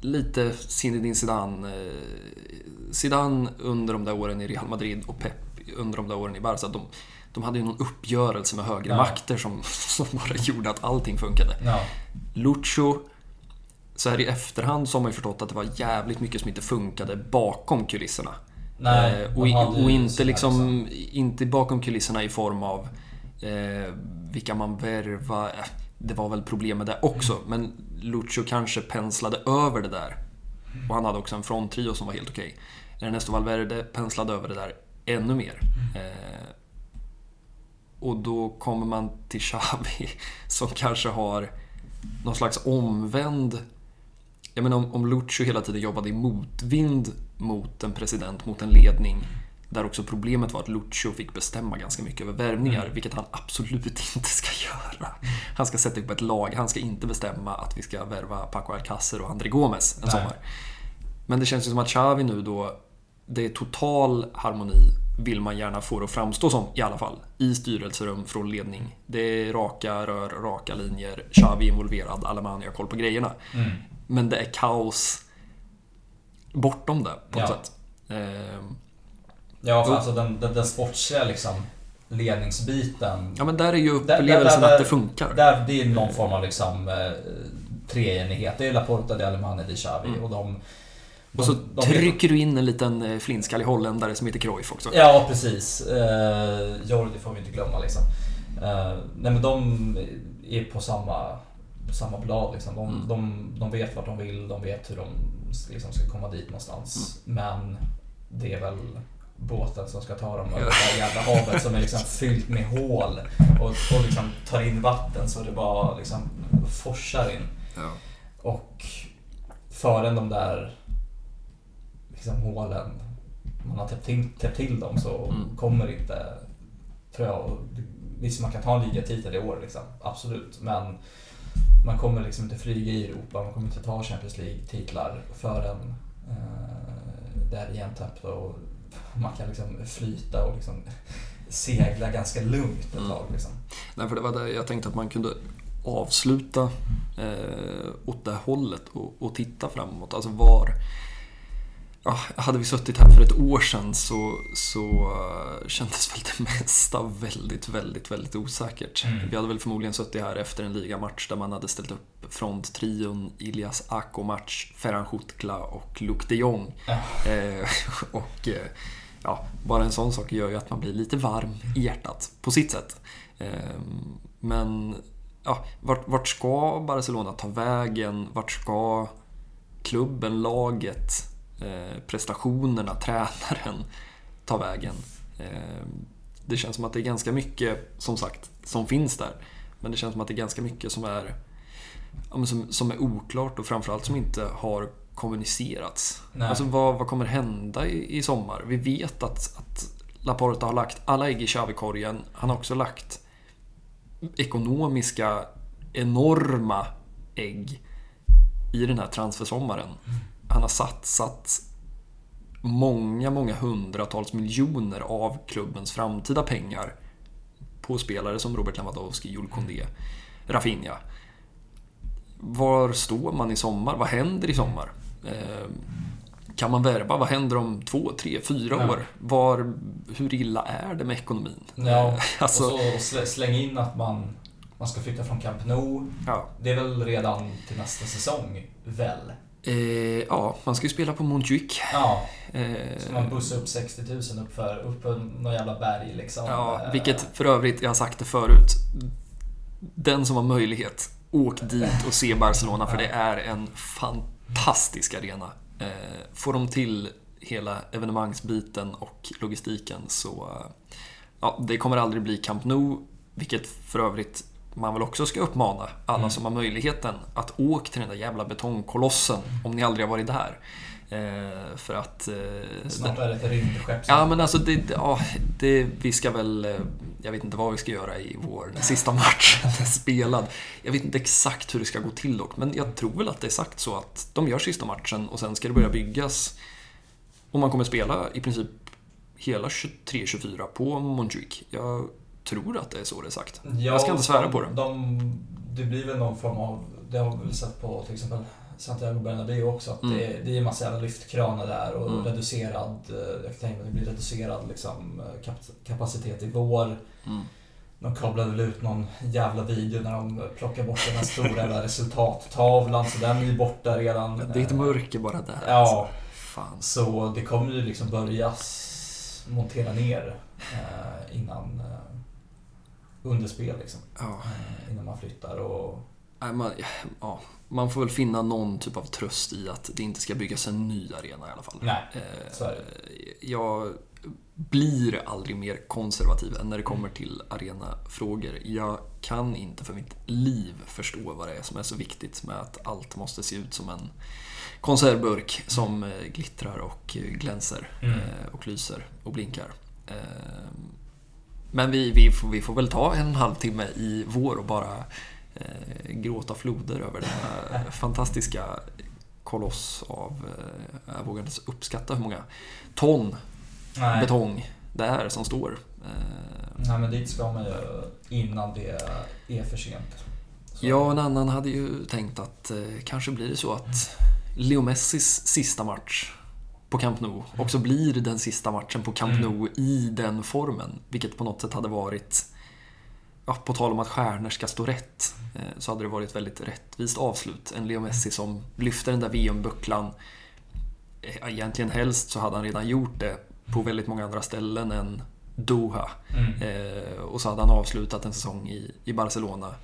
lite Zinedine Zidane. eh, Zidane under de där åren i Real Madrid och Pep under de där åren i Barca. De, de hade ju någon uppgörelse med högre Ja. makter som, som bara gjorde att allting funkade. Ja, Lucho, så här i efterhand så har man ju förstått att det var jävligt mycket som inte funkade bakom kulisserna. Nej, Eh, och, i- och inte sina liksom, inte bakom kulisserna i form av eh, vilka man värvar. Eh, Det var väl problem med det också, Mm. men Lucho kanske penslade över det där. Och han hade också en fronttrio som var helt okej. Ernesto Valverde penslade över det där ännu mer. Mm. Eh, och då kommer man till Xavi som kanske har någon slags omvänd... Jag menar om, om Lucio hela tiden jobbade i motvind mot en president, mot en ledning. Där också problemet var att Lucio fick bestämma ganska mycket över värvningar, Mm. vilket han absolut inte ska göra. Han ska sätta upp ett lag, han ska inte bestämma att vi ska värva Paco Alcacer och André Gomes en Nej. sommar. Men det känns ju som att Xavi nu då, det är total harmoni, vill man gärna få det att framstå som i alla fall. I styrelserum från ledning. Det är raka rör, raka linjer, Xavi involverad, Alemania har koll på grejerna. Mm. Men det är kaos bortom det på något Ja. sätt. Ehm, Ja, för alltså den, den, den sportsliga liksom ledningsbiten. Ja men där är ju upplevelsen att det funkar. Där, det är någon form av liksom eh, treenighet. Det är Laporta, det är Alemani, det är Xavi. Mm. Och de, de, Och så de- trycker du in en liten eh, flintskallig holländare som heter Cruyff också. Ja, precis. Eh, Jordi får vi inte glömma liksom. Eh, nej men de är på samma samma blad. Liksom. De, Mm. de, de vet vart de vill, de vet hur de liksom, ska komma dit någonstans. Mm. Men det är väl båten som ska ta dem över det här jävla havet som är liksom fyllt med hål och, och liksom tar in vatten så det bara liksom forsar in. Ja. Och förrän de där liksom, hålen, man har täppt till, täppt till dem så Mm. kommer inte, tror jag, visst man kan ta en ligatitel i år liksom, absolut. Men man kommer liksom inte flyga i Europa, man kommer inte ta Champions League-titlar förrän eh, det är igentäppt och man kan liksom flyta och liksom segla ganska lugnt ett Mm. tag. Liksom. Nej, för det var där jag tänkte att man kunde avsluta eh, åt det hållet och, och titta framåt. Alltså var... Hade vi suttit här för ett år sedan så, så eh, kändes väl det mesta väldigt, väldigt, väldigt osäkert. Mm. Vi hade väl förmodligen suttit här efter en ligamatch där man hade ställt upp fronttrion Ilias Akomac, Ferhan Schutkla och Luke de Jong. Ja. Eh, och eh, ja, bara en sån sak gör ju att man blir lite varm i hjärtat på sitt sätt. Eh, men ja, vart, vart ska Barcelona ta vägen? Vart ska klubben, laget, prestationerna, tränaren ta vägen? Eh, det känns som att det är ganska mycket, som sagt, som finns där. Men det känns som att det är ganska mycket som är, som, som är oklart och framförallt som inte har kommunicerats. Nej. Alltså vad, vad kommer hända i, i sommar? Vi vet att, att Laporta har lagt alla ägg i Xavi-korgen. Han har också lagt ekonomiska, enorma ägg i den här transfersommaren. Han har satsat många, många hundratals miljoner av klubbens framtida pengar på spelare som Robert Lewandowski, Jules Koundé, Rafinha. Var står man i sommar? Vad händer i sommar? Eh, kan man värva? Vad händer om två, tre, fyra Ja. år? Var, hur illa är det med ekonomin? Ja, alltså, och så slä- släng in att man, man ska flytta från Camp Nou. ja. Det är väl redan till nästa säsong, väl? Eh, ja, man ska ju spela på Montjuic. Ja, Eh, så man bussar upp 60 000 upp för upp på någon jävla berg liksom. Ja, Eh, vilket för övrigt, jag har sagt det förut. Den som har möjlighet, åk dit och se Barcelona för det är en fantastisk arena. Eh, Får de till hela evenemangsbiten och logistiken så eh, ja, det kommer aldrig bli Camp Nou, vilket för övrigt man väl också ska uppmana alla Mm. som har möjligheten att åka till den där jävla betongkolossen om ni aldrig har varit där. Eh, för att... Eh, Snart är det ett rymdskepp Ja, men alltså det, det- ja, det, vi ska väl... eh, Jag vet inte vad vi ska göra i vår sista match spelad. Jag vet inte exakt hur det ska gå till dock, men jag tror väl att det är sagt så att de gör sista matchen och sen ska det börja byggas. Och man kommer spela i princip hela 23-24 på Montjuic. Jag tror att det är så det är sagt. Ja, jag ska inte svära på det. De, det blir väl någon form av, det har vi väl sett på till exempel Santiago Bernabéu också, att Mm. det, det är en massa jävla lyftkranar där och Mm. reducerad, eh, jag kan tänka mig att det blir reducerad liksom, eh, kap- kapacitet i vår. Mm. De kablade väl ut någon jävla video när de plockar bort den här stora jävla resultattavlan, så den är ju borta redan. Det är ett mörker bara där. Ja, Alltså. Fan. så det kommer ju liksom börja s- montera ner eh, innan eh, under spel liksom. Ja. Eh, innan man flyttar och Nej, Man, ja, man får väl finna någon typ av tröst i att det inte ska byggas en ny arena i alla fall. Nej, Eh, så är Jag blir aldrig mer konservativ än när det kommer till arenafrågor. Jag kan inte för mitt liv förstå vad det är som är så viktigt med att allt måste se ut som en konservburk som eh, glittrar och glänser Mm. och lyser och blinkar. Men vi, vi, får, vi får väl ta en halvtimme i vår och bara eh, gråta floder över denna fantastiska koloss av, eh, jag vågar inte uppskatta hur många ton Nej. betong det är som står. Eh, Nej men dit ska man ju innan det är för sent. Så- Jag och en annan hade ju tänkt att eh, kanske blir det så att Leo Messis sista match på Camp Nou också blir den sista matchen på Camp Mm. Nou i den formen. Vilket på något sätt hade varit, ja, på tal om att stjärnor ska stå rätt, eh, så hade det varit ett väldigt rättvist avslut. En Leo Messi som lyfter den där VM-bucklan. Eh, Egentligen helst så hade han redan gjort det på väldigt många andra ställen än Doha. Mm. Eh, och så hade han avslutat en säsong i, i Barcelona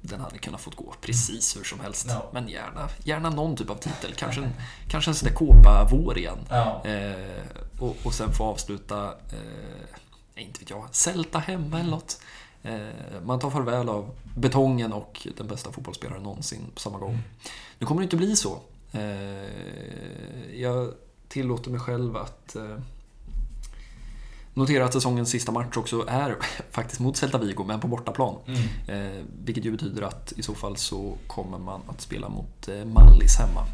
den hade kunnat fått gå precis hur som helst. Ja. Men gärna, gärna någon typ av titel. Kanske en, kanske en sån där kåpa-vår igen. Ja. Eh, och, och sen få avsluta, eh, inte vet jag, Celta hemma eller något. Eh, man tar farväl av betongen och den bästa fotbollsspelaren någonsin på samma gång. Nu kommer det inte bli så. Eh, jag tillåter mig själv att eh, notera att säsongens sista match också är faktiskt mot Celta Vigo, men på bortaplan. Mm. Eh, vilket ju betyder att i så fall så kommer man att spela mot eh, Mallis hemma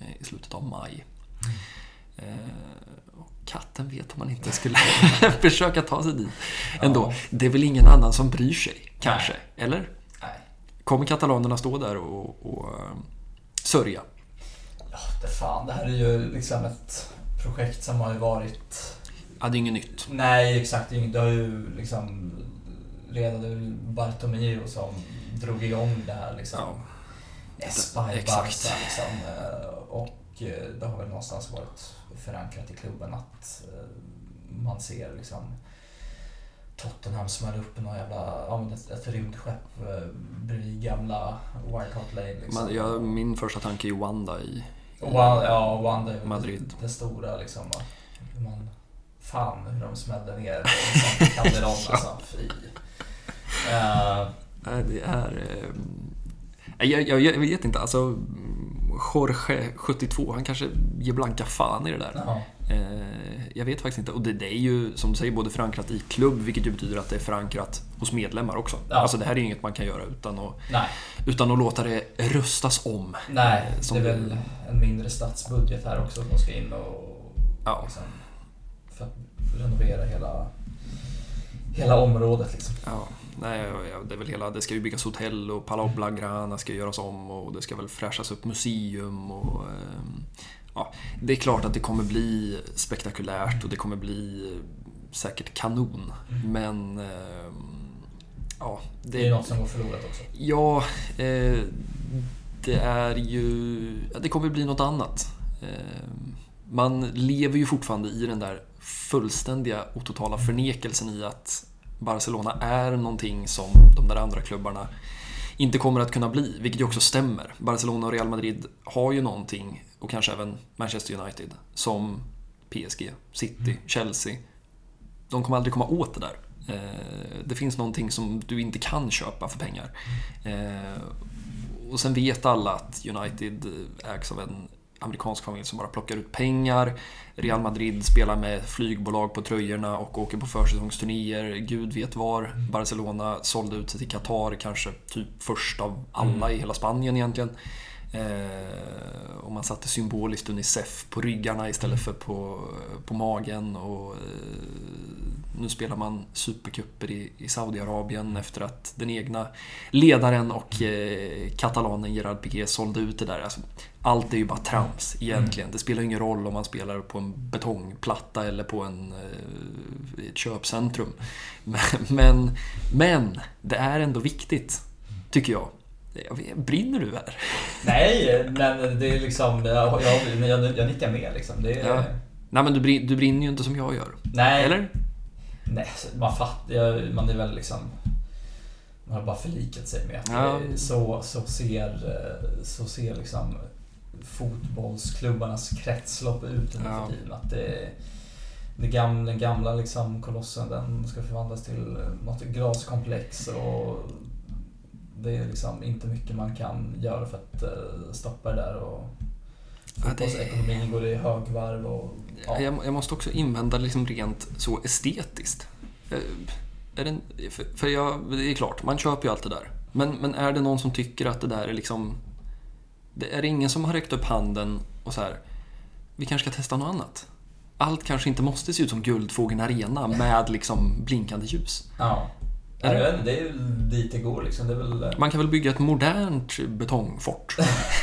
eh, i slutet av maj. Och katten vet om man inte skulle försöka ta sig dit ändå. Ja. Det är väl ingen annan som bryr sig, kanske? Eller? Nej. Kommer katalanerna stå där och, och eh, sörja? Ja, det fan. Det här är ju liksom ett projekt som har varit... Ja, det är inget nytt. Nej, exakt. Det har ju liksom... Redan det Bartomeu som drog igång det här liksom. Ja. I Exakt. Barca liksom. Eh, Och eh, det har väl någonstans varit förankrat i klubben att eh, man ser liksom Tottenham smäller upp någon jävla, ja, men ett, ett rymdskepp bredvid gamla White Hart Lane. Liksom. Man, jag, min första tanke är Wanda i, Och Wa- ja, Wanda Madrid. det stora liksom. man, fan hur de smällde ner Calderon alltså. Fy. Nej, det är... Eh, jag, jag, jag vet inte, alltså... Jorge, 72, han kanske ger blanka fan i det där. ja. Eh, jag vet faktiskt inte. Och det, det är ju, som du säger, både förankrat i klubb, vilket ju betyder att det är förankrat hos medlemmar också. Ja. Alltså det här är inget man kan göra utan att, Nej, utan att låta det röstas om. nej som det är väl en mindre statsbudget här också som ska in och Ja. liksom, renovera hela, hela området liksom. Ja, nej, det är väl hela, det ska ju byggas hotell och Palau Blaugrana ska göras om och det ska väl fräschas upp museum och... ehm, Ja, det är klart att det kommer bli spektakulärt och det kommer bli säkert kanon. Men... ehm, Ja, Det är något som går förlorat också. Ja, eh, det är ju... Det kommer bli något annat. Eh, man lever ju fortfarande i den där fullständiga och totala förnekelsen i att Barcelona är någonting som de där andra klubbarna inte kommer att kunna bli, vilket ju också stämmer. Barcelona och Real Madrid har ju någonting, och kanske även Manchester United, som PSG, City, Chelsea. De kommer aldrig komma åt det där. Eh, Det finns någonting som du inte kan köpa för pengar. Eh, Och sen vet alla att United ägs av en amerikansk familj som bara plockar ut pengar. Real Madrid spelar med flygbolag på tröjorna och åker på försäsongsturnéer. Gud vet var. Barcelona sålde ut sig till Qatar, kanske typ först av alla i hela Spanien egentligen. Eh, och man satte symboliskt Unicef på ryggarna istället för på, på magen. Och, eh, nu spelar man supercuper i, i Saudiarabien efter att den egna ledaren och eh, katalanen Gerard Piqué sålde ut det där. Alltså, allt är ju bara trams egentligen. Det spelar ingen roll om man spelar på en betongplatta eller på en, eh, i ett köpcentrum. Men, men, men det är ändå viktigt, tycker jag. Brinner du här? Nej, men det är liksom, jag, jag, jag, jag nickar med liksom. Det är, Ja. Nej men du, du brinner ju inte som jag gör. Nej, Eller? nej, man fattar, man är väl liksom man har bara förlikat sig med att Ja. så, så ser, eh, så ser liksom fotbollsklubbarnas kretslopp ut under Ja. för tiden. Att det, det gamla, den gamla liksom kolossen den ska förvandlas till något glaskomplex och det är liksom inte mycket man kan göra för att eh, stoppa det där. Och Ja, det- fotbollsekonomin går i högvarv och ja. Jag, jag måste också invända liksom rent så estetiskt. Eh, Är det, en- för för jag, det är klart, man köper ju allt det där. Men, men är det någon som tycker att det där är liksom... Det är det ingen som har räckt upp handen och så här. Vi kanske ska testa något annat. Allt kanske inte måste se ut som Guldfågeln Arena med liksom blinkande ljus. Ja. Jag det- vet inte, det är ju dit det går liksom. Det väl... Man kan väl bygga ett modernt betongfort?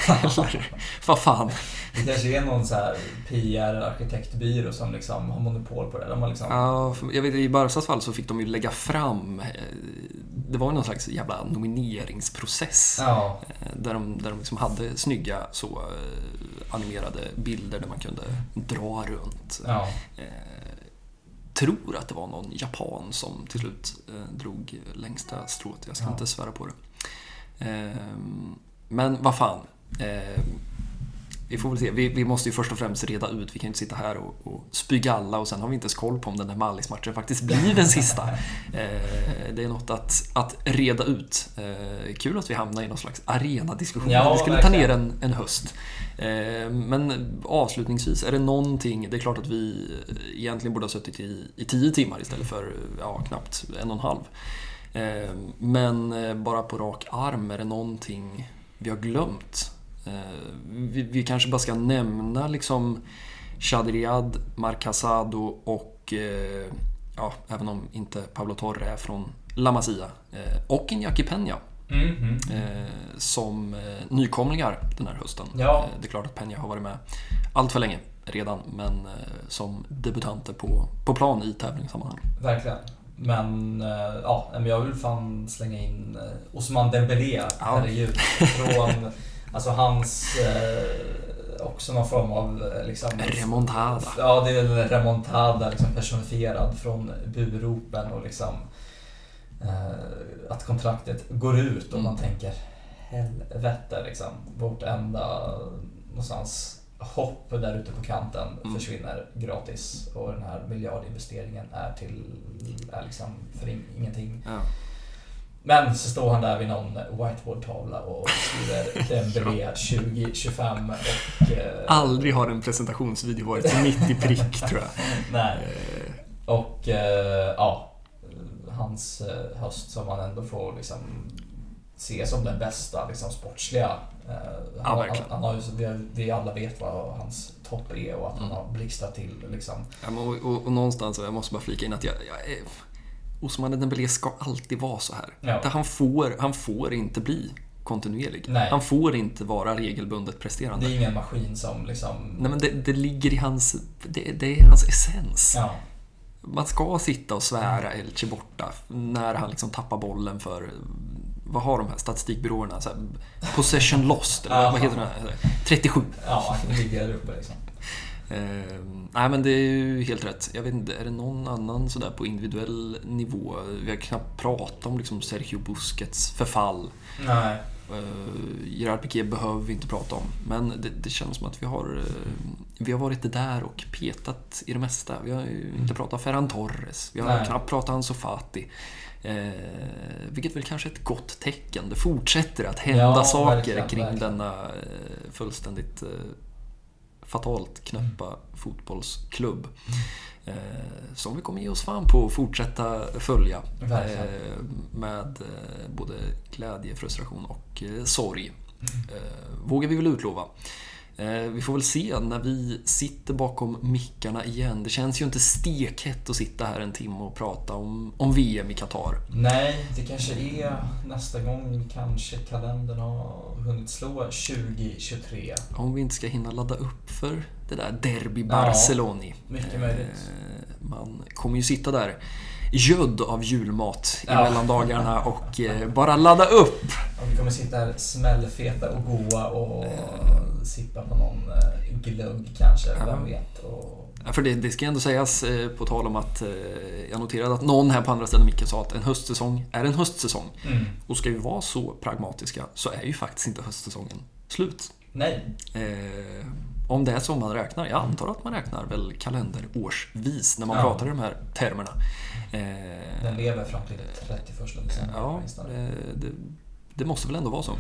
Eller vad fan? Det kanske är någon så här PR-arkitektbyrå som liksom har monopol på det. De har liksom... Ja, jag vet, I Barcas fall så fick de ju lägga fram... eh, Det var ju någon slags jävla nomineringsprocess. Ja. eh, Där de, där de liksom hade snygga så eh, animerade bilder där man kunde dra runt. Ja. Tror att det var någon japan som till slut eh, drog längsta strået. Jag ska Ja. inte svära på det. Ehm, men vad fan. Vi får väl se. Vi, vi, måste ju först och främst reda ut. Vi kan ju inte sitta här och, och spyga alla och sen har vi inte ens koll på om den där Mallis-matchen faktiskt blir den sista. Eh, det är något att, att reda ut. Eh, kul att vi hamnar i någon slags arenadiskussion. Ja, vi skulle verkligen. ta ner en, en höst. Eh, men avslutningsvis, är det någonting... Det är klart att vi egentligen borde ha suttit i, i tio timmar istället för ja, knappt en och en halv. Eh, men eh, bara på rak arm, är det någonting vi har glömt? Eh, vi, vi kanske bara ska nämna liksom Chadriad, Marcasado och eh, ja, även om inte Pablo Torre är från La Masia eh, och Iñaki Peña Mhm. eh, som nykomlingar den här hösten. Ja. Det är klart att Peña har varit med allt för länge redan men som debutanter på, på plan i tävlingssammanhang. Verkligen. Men ja, jag vill fan slänga in Osman Dembélé. Herregud. Från, alltså hans, eh, också någon form av eh, liksom... Remontada. Ja, det är väl remontada liksom personifierad från buropen och liksom eh, att kontraktet går ut och Mm. man tänker helvete liksom. Vårt enda någonstans hopp där ute på kanten Mm. försvinner gratis och den här miljardinvesteringen är till är liksom för in- ingenting. Ja. Men så står han där vid någon whiteboardtavla och skriver Dembélé 2025 och... eh, Aldrig har en presentationsvideo varit så mitt i prick tror jag. Nej. Och eh, ja, hans eh, höst som man ändå får liksom se som den bästa liksom, sportsliga. Eh, Ja, han, han, han har vi, vi alla vet vad hans topp är och att han Mm. har blixtrat till. Liksom. Ja, och, och, och någonstans, jag måste bara flika in att jag, jag är, Osman Dembélé ska alltid vara så här. Ja. Han, får, han får inte bli kontinuerlig. Nej. Han får inte vara regelbundet presterande. Det är ingen maskin som liksom... Nej, men det, det ligger i hans... Det, det är hans essens. Ja, Man ska sitta och svära Elche borta när han liksom tappar bollen för... Vad har de här statistikbyråerna? Så här, possession lost, eller vad heter det? här? 37. ja, han ligger där uppe liksom. Eh, nej men det är ju helt rätt. Jag vet inte, är det någon annan sådär på individuell nivå? Vi har knappt pratat om liksom Sergio Busquets förfall. Nej. Uh, Gerard Piqué behöver vi inte prata om. Men det, det känns som att vi har, eh, vi har varit där och petat i det mesta. Vi har ju inte pratat Ferran Torres. Vi har Nej. knappt pratat Ansu Fati. Eh, vilket väl kanske är ett gott tecken. Det fortsätter att hända Ja, saker verkligen, kring verkligen. denna eh, fullständigt eh, fatalt knäppa fotbollsklubb. Eh, som vi kommer ge oss fan på att fortsätta följa. Eh, med eh, både glädje, frustration och eh, sorg. Eh, vågar vi väl utlova. Eh, vi får väl se när vi sitter bakom mickarna igen. Det känns ju inte stekhett att sitta här en timme och prata om, om VM i Qatar. Nej, det kanske är nästa gång kanske kalendern har hunnit slå 2023. Om vi inte ska hinna ladda upp för det där Derby Ja, Barceloni. mycket möjligt. Eh, Man kommer ju sitta där gödd av julmat i Ja. mellandagarna och eh, bara ladda upp. Och vi kommer sitta här smällfeta och goa och sippa på någon eh, glögg kanske, Ja. vem vet. Och... Ja, för det, det ska ändå sägas eh, på tal om att eh, jag noterade att någon här på andra sidan micken sa att en höstsäsong är en höstsäsong. Mm. Och ska vi vara så pragmatiska så är ju faktiskt inte höstsäsongen slut. Nej, Eh, om det är så man räknar, jag antar att man räknar väl kalenderårsvis när man Ja. pratar i de här termerna. Den lever fram till 31 december Ja, det, det måste väl ändå vara så.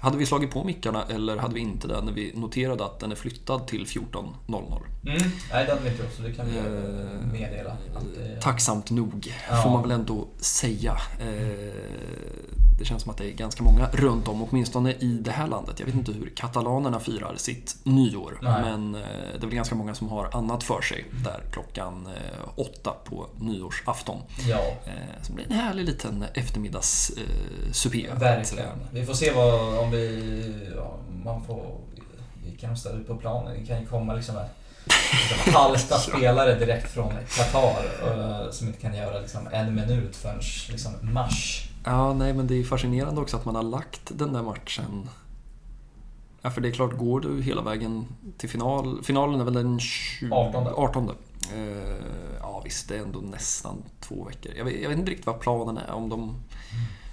Hade vi slagit på mickarna eller hade vi inte det när vi noterade att den är flyttad till 14.00? Mm. Nej, det hade vi inte gjort, så det kan vi Eh, meddela. Det... Tacksamt nog, Ja. får man väl ändå säga. Eh, Det känns som att det är ganska många runt om, åtminstone i det här landet. Jag vet inte hur katalanerna firar sitt nyår, Nej. men eh, det är väl ganska många som har annat för sig där klockan eh, åtta på nyårsafton. Ja, Eh, det blir en härlig liten eftermiddagssupé. verkligen. Vi får se vad, om vi... Ja, man får... Vi kan ställa ut på planen. Det kan ju komma liksom en liksom halsta spelare direkt från Qatar eh, som inte kan göra liksom en minut förrän liksom mars. Ja, nej men det är fascinerande också att man har lagt den där matchen. Ja, för det är klart, går du hela vägen till final... Finalen är väl den 20, 18. 18. Eh, ja, visst, det är ändå nästan två veckor. Jag vet, jag vet inte riktigt vad planen är. Om de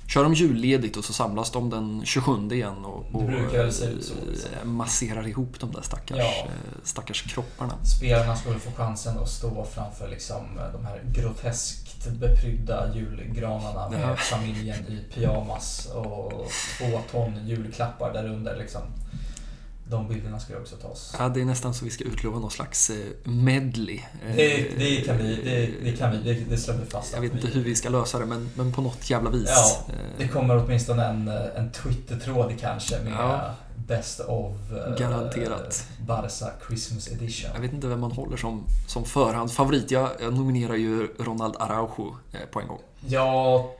kör de julledigt och så samlas de den 27 igen och, och eh, masserar ihop de där stackars, Ja. eh, stackars kropparna. Spelarna skulle få chansen att stå framför liksom de här groteskt beprydda julgranarna med Ja. familjen i pyjamas och två ton julklappar där under. Liksom. De bilderna skulle också tas. Ja, det är nästan så vi ska utlova någon slags eh, medley. Eh, Det, det kan vi, det, det, kan vi, det, det slår vi fast. Jag vet inte hur vi ska lösa det, men, men på något jävla vis. Ja, Eh, Det kommer åtminstone en, en Twitter-tråd kanske med Ja. Best of eh, Garanterat. Barca Christmas Edition. Jag vet inte vem man håller som, som förhandsfavorit. Jag, jag nominerar ju Ronald Araujo eh, på en gång. Ja,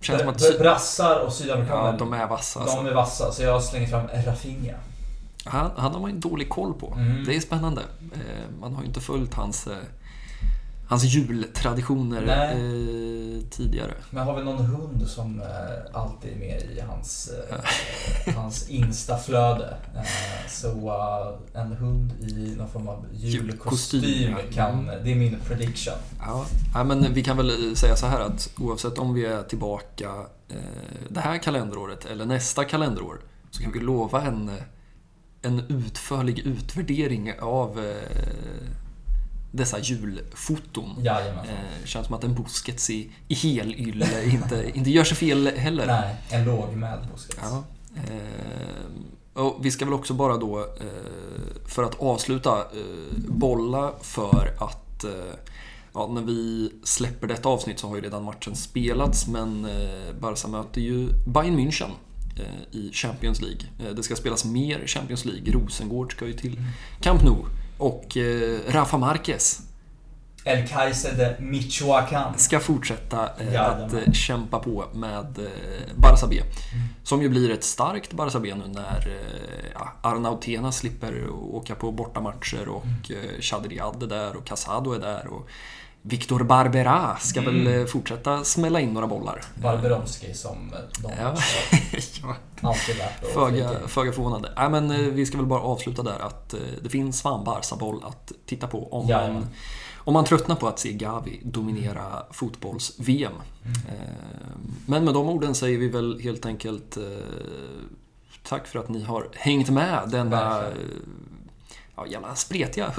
Känns som att br- brassar och sydamerikaner, ja, de är vassa. Alltså. de är vassa. Så jag slänger fram Rafinha. Han, han har man ju dålig koll på. Mm. Det är spännande. Eh, man har ju inte följt hans, eh, hans jultraditioner Nej. eh, tidigare. Men har vi någon hund som alltid är med i hans, hans instaflöde? Så en hund i någon form av julkostym Julkostym, kan, det är min prediction. Ja, men vi kan väl säga så här att oavsett om vi är tillbaka det här kalenderåret eller nästa kalenderår så kan vi lova en, en utförlig utvärdering av eh, dessa julfoton. Jajamensan. Eh, känns som att en Busquets i, i helylle inte, inte gör sig fel heller. Nej, en lågmäld Busquets. Ja. Eh, och vi ska väl också bara då, eh, för att avsluta, eh, bolla för att eh, ja, när vi släpper detta avsnitt så har ju redan matchen spelats men eh, Barca möter ju Bayern München i Champions League. Eh, det ska spelas mer Champions League. Rosengård ska ju till Camp Nou. Och eh, Rafa Marquez El Kaiser de Michoacán. ska fortsätta eh, att eh, kämpa på med eh, Barça B. Som ju blir ett starkt Barça B nu när eh, Arnautena slipper åka på bortamatcher och eh, Chadriad är där och Casado är där. Och Victor Barbera ska Mm. väl eh, fortsätta smälla in några bollar. Barberowski som de Ja. ja. alltid att Föga, föga förvånande. Nej, men eh, vi ska väl bara avsluta där att eh, det finns fan Barca-boll att titta på om Jajamän. man, om man tröttnar på att se Gavi dominera fotbolls-VM. Eh, Men med de orden säger vi väl helt enkelt eh, tack för att ni har hängt med denna Verkligen ja, jävla spretiga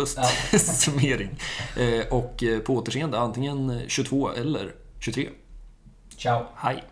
höstsummering. eh, och eh, på återseende antingen 22 eller 23. Ciao. Hej.